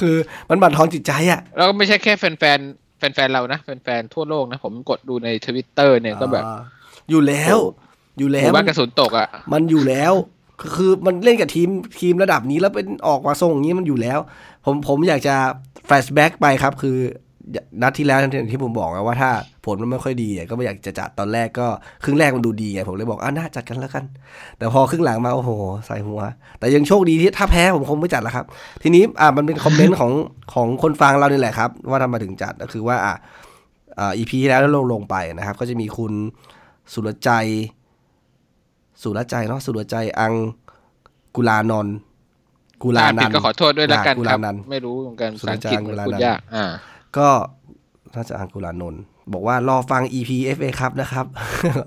คือมันบั่นทอนจิตใจอะแล้วก็ไม่ใช่แค่แฟนๆแฟนๆเรานะแฟนๆทั่วโลกนะ ผมกดดูในทวิตเตอร์เนี่ยก็แบบอ่าอยู่แล้ว อยู่หแล้มู่วบ้านกระสุนตกอะ มันอยู่แล้วคือคือมันเล่นกับทีมทีมระดับนี้แล้วเป็นออกมาทรงอย่างนี้มันอยู่แล้ว ผมผมอยากจะ flashback ไปครับ คือนัดที่แล้วอย่างที่ผมบอกไงว่าถ้าผลมันไม่ค่อยดีอะก็ไม่อยากจะจัดตอนแรกก็ครึ่งแรกมันดูดีไงผมเลยบอกอะน่าจัดกันแล้วกัน แต่พอครึ่งหลังมาโอ้โหใส่หัว แต่ยังโชคดีที่ถ้าแพ้ผมคงไม่จัดแล้วครับ ทีนี้อะมันเป็นคอมเมนต์ของของคนฟังเรานี่แหละครับ ว่าทำไมาถึงจัดก็คือว่าอะอ่าอีพีที่แล้วลงลงไปนะครับ ก็จะมีคุณสุรใจ สุรใจเนาะสุรใจอังกุลานนท์กุลาอ่านนัผิดนท์ก็ขอโทษด้วยแล้วกันกุคลารับนันท์ไม่รู้เหมือนกันภาษาอังกฤษสุรจารย์มันกุลาพูดนันท์ยากอ่า ก็น่าจะอังกุลานนท์บอกว่ารอฟัง EP FA ครับนะครับ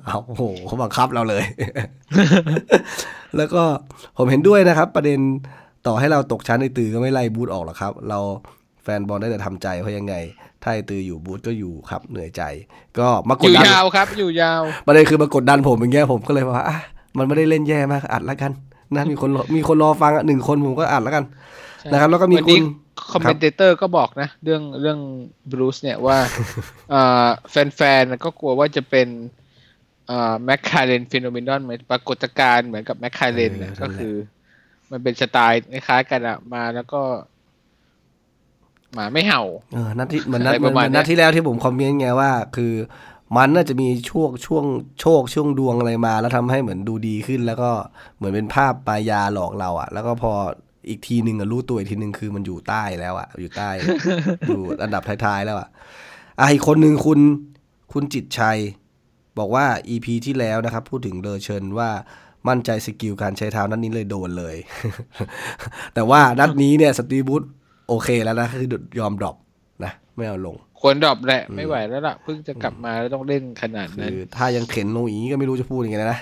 เอาโอ้โหเขาบังคับเราเลย แล้วก็ผมเห็นด้วยนะครับ ประเด็นต่อให้เราตกชั้นในตือก็ไม่ไล่บูธออกหรอกครับ เราแฟนบอลได้แต่ทำใจเพราะยังไง ถ้าไอตืออยู่บูธก็อยู่ครับ เหนื่อยใจ ก็มากอดยู่ดันยาวครับ อยู่ยาว ประเด็นคือมากดดันผมอย่างเงี้ยผมก็เลยว่าอะ มันไม่ได้เล่นแย่มากอัดแล้วกันนะมีคนรอมีคนรอฟังอะหนึ่งคนผมก็อัดแล้วกันใช่นะครับ แล้วก็มีวันนี้คุณ commen ter ก็บอกนะ เรื่องเรื่อง Bruce เนี่ยว่าเอ่อแฟนๆก็กลัวว่าจะเป็นเอ่อ McClaren phenomenon ปรากฏการณ์เหมือนกับ McClaren เออนั่นแหละก็คือ มันเป็นสไตล์คล้ายๆกันอะมาแล้วก็หมาไม่เห่าเออนัดที่เหมือนนัดอะไรเหมืปอนประมาณเหมือนนัดเนี้ยที่แล้วที่ผม comment ไงว่า คือ มันน่าจะมีช่วงช่วงโชคช่วงดวงอะไรมา แล้วทำให้เหมือนดูดีขึ้น แล้วก็เหมือนเป็นภาพมายาหลอกเราอะแล้วก็พออีกทีหนึ่งอะรู้ตัวอีกทีหนึ่งคือมันอยู่ใต้แล้วอะอยู่ใต้ อยู่อันดับท้ายๆแล้วอะอะอีกคนหนึ่งคุณคุณจิตชัย บอกว่า EP ที่แล้วนะครับ พูดถึง Lejeune ว่ามั่นใจ skill การใช้เท้านัดนี้เลยโดนเลย แต่ว่านัดนี้เนี่ย Steve Bruce โอเคแล้วนะคือยอม drop นะ ไม่เอาลง ควร drop แหละไม่ไหวแล้วล่ะเพิ่งจะกลับมาแล้วต้องเล่นขนาดคืนั้นอถ้ายังเข็นลงอย่างนี้ก็ไม่รู้จะพูดยังไงนะ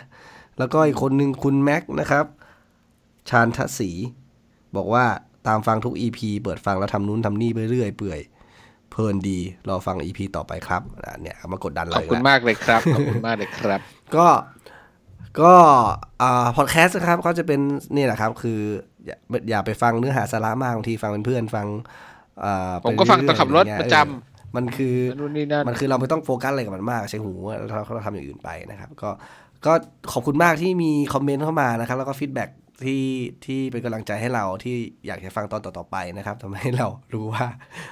แล้วก็อีกคนหนึ่งคุณแม็กนะครับ ชาญทศรีบอกว่าตามฟังทุก EP เปิดฟังแล้วทำนู้นทำนี่ไปเรื่อยเปื่อยเพลินดีรอฟัง EP ต่อไปครับอะเนี่ยเอามากดดันขเราอบอีกคุณแล้วมากเลยครับขอบคุณมากเลยครับ ก็ก็อ่าพอดแคสต์นะครับก็จะเป็นนี่แหละครับ คืออย่าอย่าไปฟังเนื้อหาสาระมากบางทีฟังเป็นเพื่อนฟังอ่าผมก็ฟังตอนขับรถไเยประจำเออ มันคือนู่นนี่นั่นมันคือเราไม่ต้องโฟกัสอะไรกับมันมากใช้หูเราเราทำอย่างอื่นไปนะครับ ก็ก็ขอบคุณมากที่มีคอมเมนต์เข้ามานะครับ แล้วก็ฟีดแบ็กที่ที่เป็นกำลังใจให้เราที่อยากจะฟังตอนต่อๆไปนะครับทำให้เรารู้ว่า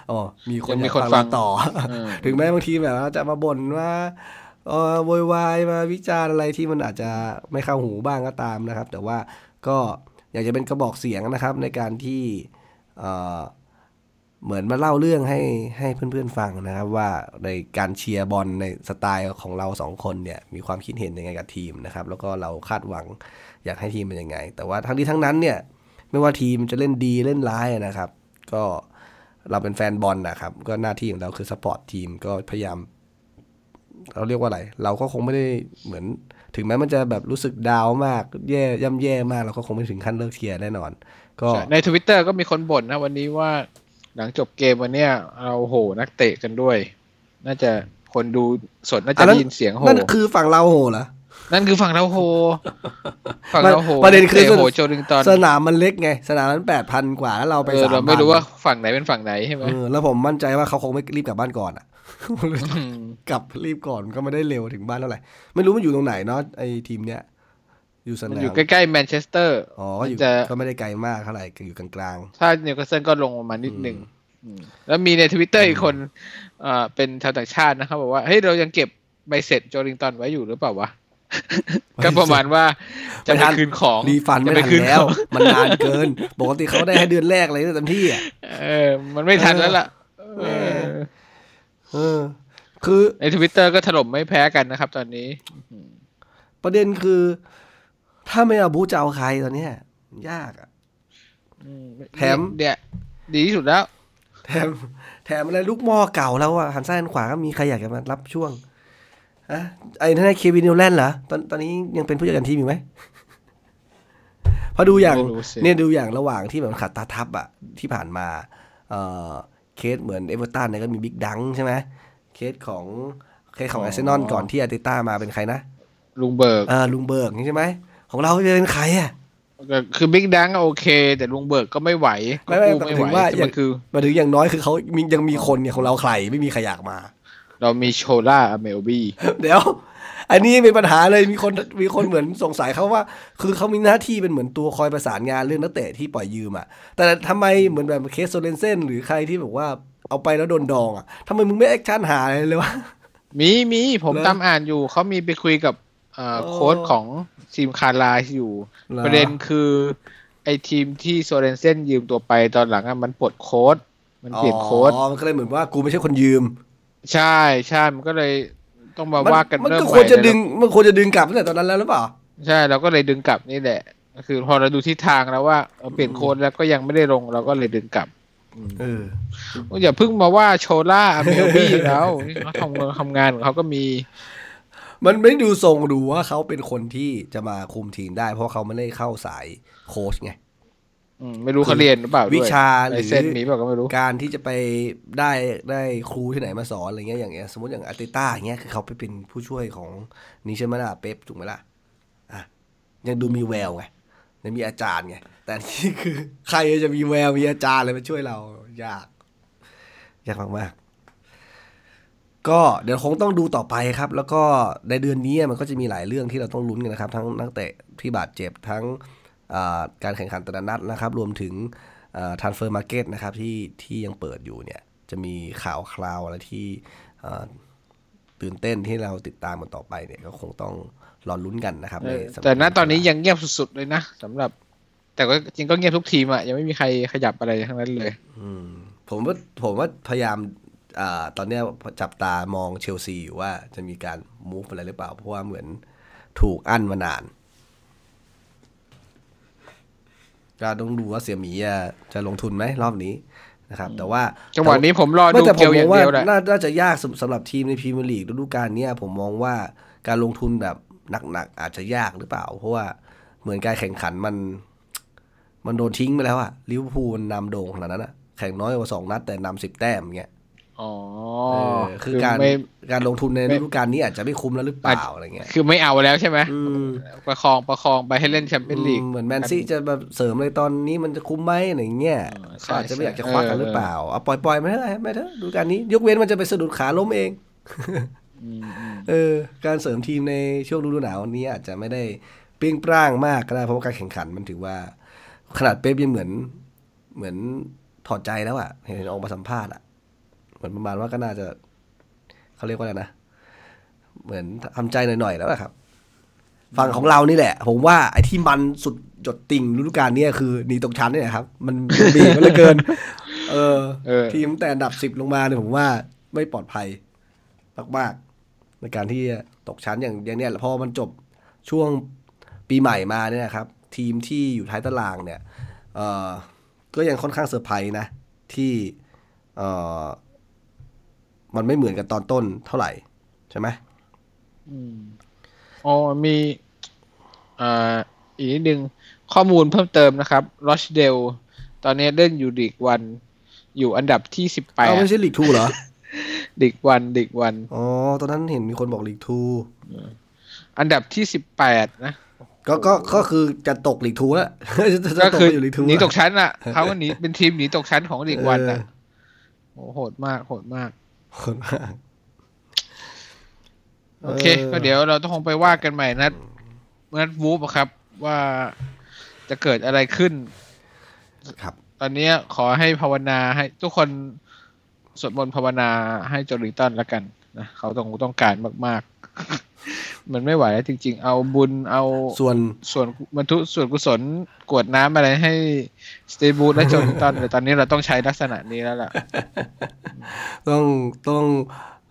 อ๋อมีคนยังมีอยากคนฟังฟัเรางต่อเออถึงแม้บางทีแบบว่าจะมาบ่นว่าเออโวยวายมาวิจารณ์อะไรที่มันอาจจะไม่เข้าหูบ้างก็ตามนะครับ แต่ว่าก็อยากจะเป็นกระบอกเสียงนะครับในการที่ เหมือนมาเล่าเรื่องให้ให้เพื่อนๆฟังนะครับว่าในการเชียร์บอลในสไตล์ของเราสองคนเนี่ยมีความคิดเห็นยังไงกับทีมนะครับ แล้วก็เราคาดหวังอยากให้ทีมเป็นยังไง แต่ว่าทั้งนี้ทั้งนั้นเนี่ยไม่ว่าทีมจะเล่นดีเล่นร้ายนะครับ ก็เราเป็นแฟนบอลนะครับ ก็หน้าที่ของเราคือ support team ก็พยายามเราเรียกว่าอะไร เราก็คงไม่ได้เหมือน ถึงแม้มันจะแบบรู้สึก down มาก แย่ย่ำแย่มากเราก็คงไม่ถึงขั้นเลิกเชียร์แน่นอน ก็ในทวิตเตอร์ก็มีคนบ่นนะวันนี้ว่า หลังจบเกมวันเนี้ยเราโหนักเตะกันด้วย น่าจะคนดูสดน่าจะอันนั้ได้นยินเสียงโหนั่นคือฝั่งเราโหเหรอนั่นคือฝั่งเราโหฝั่งเราโหประเด็นคือตะโหโจลิงตันสนามมันเล็กไง สนามนั้นแปดพันกว่าแล้วเราไปเออสามเราไม่รู้ว่าฝั่งไหนเป็นฝั่งไหนใช่ไหมเออแล้วผมมั่นใจว่าเขาคงไม่รีบกลับบ้านก่อนอะมกลับรีบก่อนก็ไม่ได้เร็วถึงบ้านเท่าไหร่ไม่รู้มันอยู่ตรงไหนเนาะไอทีมเนี้ย อยู่สนามมันอยู่ใกล้ๆแมนเชสเตอร์อ๋อก็อยู่จะก็ไม่ได้ไกลมากเท่าไหร่ก็อยู่กลางถ้านิวคาสเซิลก็ลงมานิดหนึ่งอืมแล้วมีในทวิตเตอร์อีกคนเอ่อเป็นชาวต่างชาตินะครับบอกว่าเฮ้ยเรายังเก็บใบเสร็จ Joelinton ไว้อยู่หรือเปล่าวะก็ประมาณว่าจะไปคืนของ refund จะไม่ไปทันคืนแล้วของมันนานเกินปกติเขาได้ให้เดือนแรกเลยเต็มที่อะเออ มันไม่ทันแล้วล่ะเแหมเออ คือในทวิตเตอร์ก็ถล่มไม่แพ้กันนะครับ ตอนนี้ ประเด็นคือ ถ้าไม่เอาบูจะเอาใครตอนเนี้ยยากอะแถมเดี๋ยวดีที่สุดแล้ว แถม แถมอะไรลูกหม้อเก่าแล้วอะหันซ้ายหันขวาก็มีใครอยากจะมารับช่วงฮะไอ้นั่น Kevin Nolan เหรอตอนตอนนี้ยังเป็นผู้จัดการทีมอยู่ไหมพอดูอย่างไม่รู้สิ เนี่ยดูอย่างระหว่างที่แบบขัดตาทับอะที่ผ่านมา เอ่อเคสเหมือนเอเวอร์ตันเนี่ยก็มี Big Dunc ใช่ไหมเคสของเคสของอาร์เซนอลก่อนที่อาร์เตต้ามาเป็นใครนะ Ljungberg เออ Ljungberg นี่ใช่ไหม ของเราจะเป็นใครอะคือ Big Dunc โอเค แต่ Ljungberg ก็ไม่ไหวไม่ไม่ก็หมายถึงว่าแต่มันคือมาถึงอย่างน้อยคือเขามียังมีคนเนี่ยของเราใครไม่มีใครอยากมา เรามี Shola Ameobi เดี๋ยว อันนี้เป็นปัญหาเลยมีคนมีคนเหมือนสงสัยเขาว่า คือเขามีหน้าที่เป็นเหมือนตัวคอยประสานงานเรื่องนักเตะที่ปล่อยยืมอะ แต่ทำไมเหมือนแบบ case Sorensen หรือใครที่แบบว่าเอาไปแล้วโดนดองอะทำไมมึงไม่ action หาอะไรเลยวะมีมีผมเหรอตามอ่านอยู่เขามีไปคุยกับเอ่ออ๋อโค้ชของ ทีม Carlisle อยู่หรอประเด็นคือไอ้ทีมที่ Sorensen ยืมตัวไปตอนหลังอะมันปลดโค้ช มันเปลี่ยนโค้ชอ๋อมันก็เลยเหมือนว่ากูไม่ใช่คนยืม ใช่ใช่มันก็เลยต้องมาว่ากันมันเริ่มก็ใหควรม่จะเลยดึงมันควรจะดึงกลับตั้งแต่ตอนนั้นแล้วหรือเปล่า ใช่เราก็เลยดึงกลับนี่แหละก็คือพอเราดูทิศทางแล้วว่าเออเปลี่ยนโค้ชแล้วก็ยังไม่ได้ลงเราก็เลยดึงกลับเอออย่าเพิ่งมาว่าโชล่าอเมลบี้แล้วเขาทำทำงานของเขาก็มี มันไม่ดูทรงดูว่าเขาเป็นคนที่จะมาคุมทีมได้ เพราะเขาไม่ได้เข้าสายโค้ชไงอืมไม่รู้เขาเรียนหรือเปล่าด้วยวิชาหไลรือเซนมีเปล่าก็ไม่รู้การที่จะไปได้ได้ครูที่ไหนมาสอนอะไรเงี้ยอย่างเงี้ยสมมติอย่างอาร์เตต้าอย่างเงี้ยคือเขาไปเป็นผู้ช่วยของนิชมานาเป๊ปถูกไหมล่ะอะยังดูมีแววไงยังมีอาจารย์ไงแต่นี่คือ ใครจะมีแววมีอาจารย์อะไรมาช่วยเรา ยาก ยากมากๆ ก็เดี๋ยวคงต้องดูต่อไปครับ แล้วก็ในเดือนนี้มันก็จะมีหลายเรื่องที่เราต้องลุ้นกันนะครับ ทั้งนักเตะที่บาดเจ็บทั้งอ่าการแข่งขันแต่ละนัดนะครับ รวมถึง transfer market นะครับที่ที่ยังเปิดอยู่เนี่ย จะมีข่าวคราวอะไรที่อ่าตื่นเต้นที่เราติดตามกันต่อไปเนี่ยก็คงต้องรอลุ้นกันนะครับเออในสำหรับแต่ณตอนนี้ยังเงียบสุดๆเลยนะสำหรับ แต่ก็จริงก็เงียบทุกทีมอะยังไม่มีใครขยับอะไรทั้งนั้นเลย อืมผมว่าผมว่าพยายามอ่า ตอนเนี้ยจับตามองเชลซีอยู่ว่าจะมีการมูฟอะไรหรือเปล่า เพราะว่าเหมือนถูกอั้นมานานก็ต้องดูว่าเสี่ยหมีอะจะลงทุนไหมรอบนี้นะครับ แต่ว่าจังหวะนี้ผมรอไม่ดูแต่ผเกียมวอมอย่างว่าเดียวแหละน่าน่าจะยากสำสำหรับทีมในพรีเมียร์ลีกฤดูกาลเนี้ยผมมองว่าการลงทุนแบบหนักๆอาจจะยากหรือเปล่า เพราะว่าเหมือนการแข่งขันมัน มันโดนทิ้งไปแล้วอะลิเวอร์พูลมันนำโด่งขนาดนั้นอะแข่งน้อยกว่าสองนัดแต่นำสิบแต้มอย่างเงี้ย อ๋อเออคือการไม่การลงทุนในไม่ฤดูกาลนี้อาจจะไม่คุ้มแล้วหรือเปล่าอะไรเงี้ย คือไม่เอาแล้วใช่ไหมอืมประคองประคองไปให้เล่น Champions League เหมือน Man City จะแบบเสริมเลยตอนนี้มันจะคุ้มไหมอะไรเงี้ยเออใช่เขาอาจจะไม่ใช่อยากจะควักกันหรือเปล่าเอาปล่อยปล่อยๆไม่เถอะไม่เถอะฤดูกาลนี้ ยกเว้นมันจะไปสะดุดขาล้มเองอืมอืมเออ การเสริมทีมในช่วงฤดูหนาวนี้อาจจะไม่ได้เปรี้ยงปร้างมากก็ได้เพราะว่าการแข่งขันมันถือว่า ขนาดเป๊ปยังเหมือนเหมือนถอดใจแล้วอะเห็นออกมาสัมภาษณ์อะ เหมือนประมาณว่าก็น่าจะเขาเรียกว่าอะไรนะ เหมือนทำใจหน่อยๆแล้วอะครับ ฝั่งของเรานี่แหละ ผมว่าไอ้ที่มันสุดจดติ่งฤดูกาลเนี้คือหนีตกชั้นเนี่ยครับ มันบีบมันเหลือเกินเออเออ ทีมแต่อันดับสิบลงมาเนี่ยผมว่าไม่ปลอดภัยมากๆในการที่จะตกชั้นอย่างอย่างเนี้ยพอมันจบช่วงปีใหม่มาเนี่ยนะครับ ทีมที่อยู่ท้ายตารางเนี่ย เออก็ยังค่อนข้างเซอร์ไพรส์นะ ที่เออ มันไม่เหมือนกันตอนต้นเท่าไหร่ ใช่ไหมอืมอ๋อมีอ่าอีกนิดนึงข้อมูลเพิ่มเติมนะครับลอชเดลตอนนี้เล่นอยู่ลีกวัน อยู่อันดับที่สิบแปดเอาไม่ใช่ลีกทูเหรอลีกวันลีกวันอ๋อตอนนั้นเห็นมีคนบอกลีกทูอันดับที่สิบแปดนะก็ก็ก็คือจะตกลีกทูแล้วจะจะก็ตกคือไปอยู่ลีกทูหนีแล้วตกชั้นอะเขาก็หนีเป็นทีมหนีตกชั้นของลีกวันอะเออโอ้โหดมากโหดมาก คนมากโอเคเออก็เดี๋ยวเราต้องคงไปว่ากันใหม่นัดนัดวูฟอะครับ ว่าจะเกิดอะไรขึ้น ครับ ตอนนี้ขอให้ภาวนาให้ทุกคนสวดมนต์ภาวนาให้โจลิงตันแล้วกันนะเขาต้องต้องการมาก ๆ มันไม่ไหวแล้วจริง ๆ เอาบุญเอาส่วนส่วนบรรทุส่วนกุศลกรวดน้ำอะไรให้สตีบูธและโจลิงตันแต่ตอนนี้เราต้องใช้ลักษณะนี้แล้วล่ะ ต้องต้อง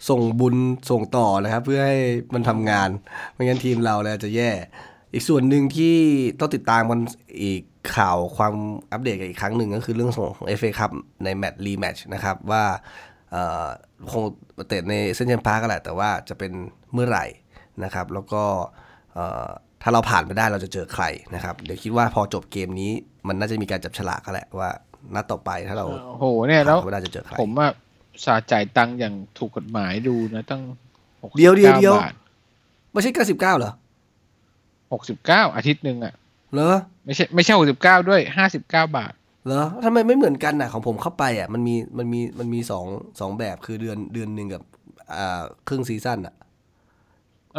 ส่งบุญส่งต่อนะครับ เพื่อให้มันทำงาน ไม่งั้นทีมเราแล้วจะแย่ อีกส่วนหนึ่งที่ต้องติดตามกันอีกข่าวความอัปเดตกันอีกครั้งหนึ่งก็คือเรื่องของ FA ครับในแมตช์ rematch นะครับว่าเอ่อคงเตะใน St James' Park แหละแต่ว่าจะเป็น เมื่อไหร่นะครับ แล้วก็เอ่อถ้าเราผ่านไปได้เราจะเจอใครนะครับ เดี๋ยวคิดว่าพอจบเกมนี้มันน่าจะมีการจับฉลากกันแหละว่านัดต่อไปถ้าเราโอ้โหเนี่ยแล้วผ่านไปได้จะเจอใครผมว่าสาจ่ายตังค์อย่างถูกกฎหมายดูนะตั้งหกเดี๋ยวเดี๋ยวเดี๋ยวบาทไม่ใช่99เหรอหกสิบเก้าอาทิตย์หนึ่งอะเหรอไม่ใช่ไม่ใช่หกสิบเก้าด้วยห้าสิบเก้าบาทเหรอทำไมไม่เหมือนกันน่ะของผมเข้าไปอะมันมีมันมีมันมีสองสองแบบคือเดือนเดือนหนึ่งกับอ่าครึ่งซีซั่นอะแล้ว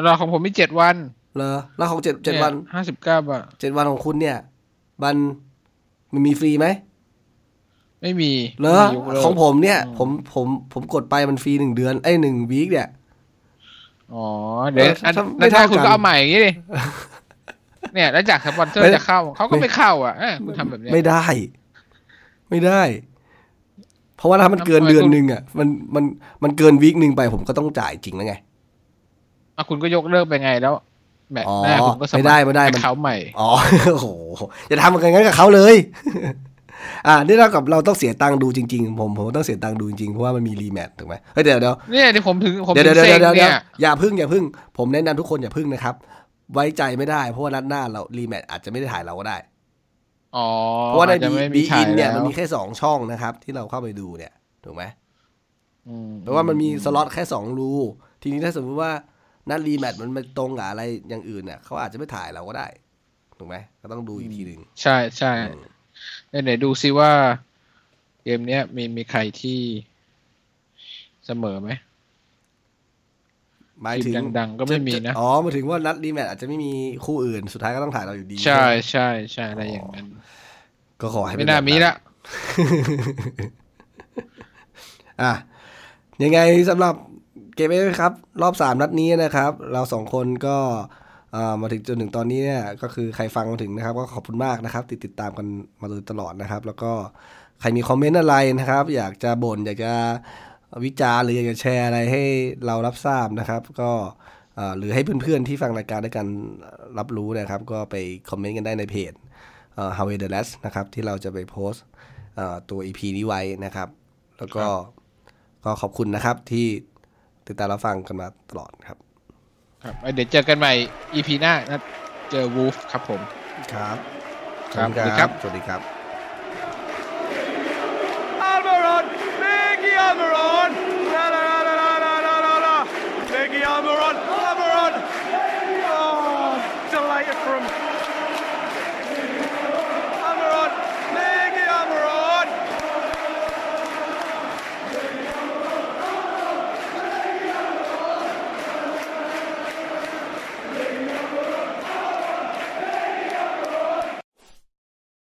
เราของผมมีเจ็ดวัน เหรอแล้วของเจ็ดเจ็ดวันห้าสิบเก้าบาทเจ็ดวันของคุณเนี่ย มันมันมีฟรีไหม ไม่มีเหรอไม่มียกเลิกของผมเนี่ย ผมผมผมกดไปมันฟรีหนึ่งเดือนไอ้ยหนึ่งวีคเนี่ยอ๋อเดี๋ยวเอออันถ้าไม่นั้นถ้าเท่าคุณกันก็เอาใหม่อย่างนี้ดิเนี่ยแล้วจากสปอนเซอไม่ร์จะเข้าเขาก็ไม่เข้า อะเอ้ยคุณทำแบบเนี้ยไม่ได้ ไม่ได้ เพราะว่าถ้ามันเกินทำไมเดือนคุณหนึ่งอะ มันมันมันเกินวีคหนึ่งไปผมก็ต้องจ่ายจริงแล้วไง อะคุณก็ยกเลิกไปไงแล้วแมตช์หน้าอ๋อคุณก็สไม่มัครได้ไม่ได้มันเขาใหม่อ๋อโอ้โหอย่าทำกันงั้นกับเขาเลย อ่านี่เท่ากับเราต้องเสียตังค์ดูจริงๆ ผมผมต้องเสียตังค์ดูจริงๆเพราะว่ามันมีรีแมตช์ถูกไหมเฮ้ยเดี๋ยวเดี๋ยวเนี่ยที่ผมถึงผมเดี๋ยวถึเดี๋ยวงเดี๋เซ็ยวงเดี๋ยวเดี๋ยวเนี่ยอย่าพึ่งอย่าพึ่ง ผมแนะนำทุกคนอย่าพึ่งนะครับ ไว้ใจไม่ได้เพราะว่านัดหน้าเรารีแมตช์อาจจะไม่ได้ถ่ายเราก็ได้อ๋อเพราะว่าในอจจะบีไม่บีฉาอินเนี่ยแล้วมันมีแค่สองช่องนะครับ ที่เราเข้าไปดูเนี่ยถูกไหมอืมแปลว่ามันมีสล็อตแค่สองรูทีนี้ถ้าสมมติว่า นัดรีแมตช์มันมาตรงกับอะไรอย่างอื่นเนี่ยเขาอาจจะไม่ถ่ายเราก็ได้ถูกไหมก็ต้องดูอีกทีหนึ่งใช่ใช่ไหนไหนดูซิว่าเกมเนี้ยมีมีใครที่เสมอไหมหมายถึงทีมดังๆก็ไม่มีนะ อ๋อหมายถึงว่านัดรีแมตช์อาจจะไม่มีคู่อื่นสุดท้ายก็ต้องถ่ายเราอยู่ดี ใช่ใช่ใช่อะไรอย่างนั้น ก็ขอให้เป็ไม่น่าแบบมีละอะยังไงสำหรับ เกมเอครับ รอบสามนัดนี้นะครับ เราสองคนก็เอ่อมาถึงจนถึงตอนนี้เนี่ยก็คือใครฟังมาถึงนะครับ ก็ขอบคุณมากนะครับ ติดติดตามกันมาโดยตลอดนะครับ แล้วก็ใครมีคอมเมนต์อะไรนะครับ อยากจะบ่นอยากจะวิจารณ์หรืออยากจะแชร์อะไรให้เรารับทราบนะครับ ก็เอ่อหรือให้เพื่อนๆที่ฟังรายการด้วยกันรับรู้นะครับ ก็ไปคอมเมนต์กันได้ในเพจเอ่อ How the Last นะครับ ที่เราจะไปโพสต์เอ่อตัว EP นี้ไว้นะครับ แล้วก็ก็ขอบคุณนะครับที่ ติดตามรับฟังกันมาตลอดครับ ครับเดี๋ยวเจอกันใหม่ EP หน้านะเจอวูฟครับผม ครับ ครับสวัสดีครับ สวัสดีครับ Almiron! Mickey Almiron! La la la la la la la la la! Mickey Almiron! Almiron! Oh, delight from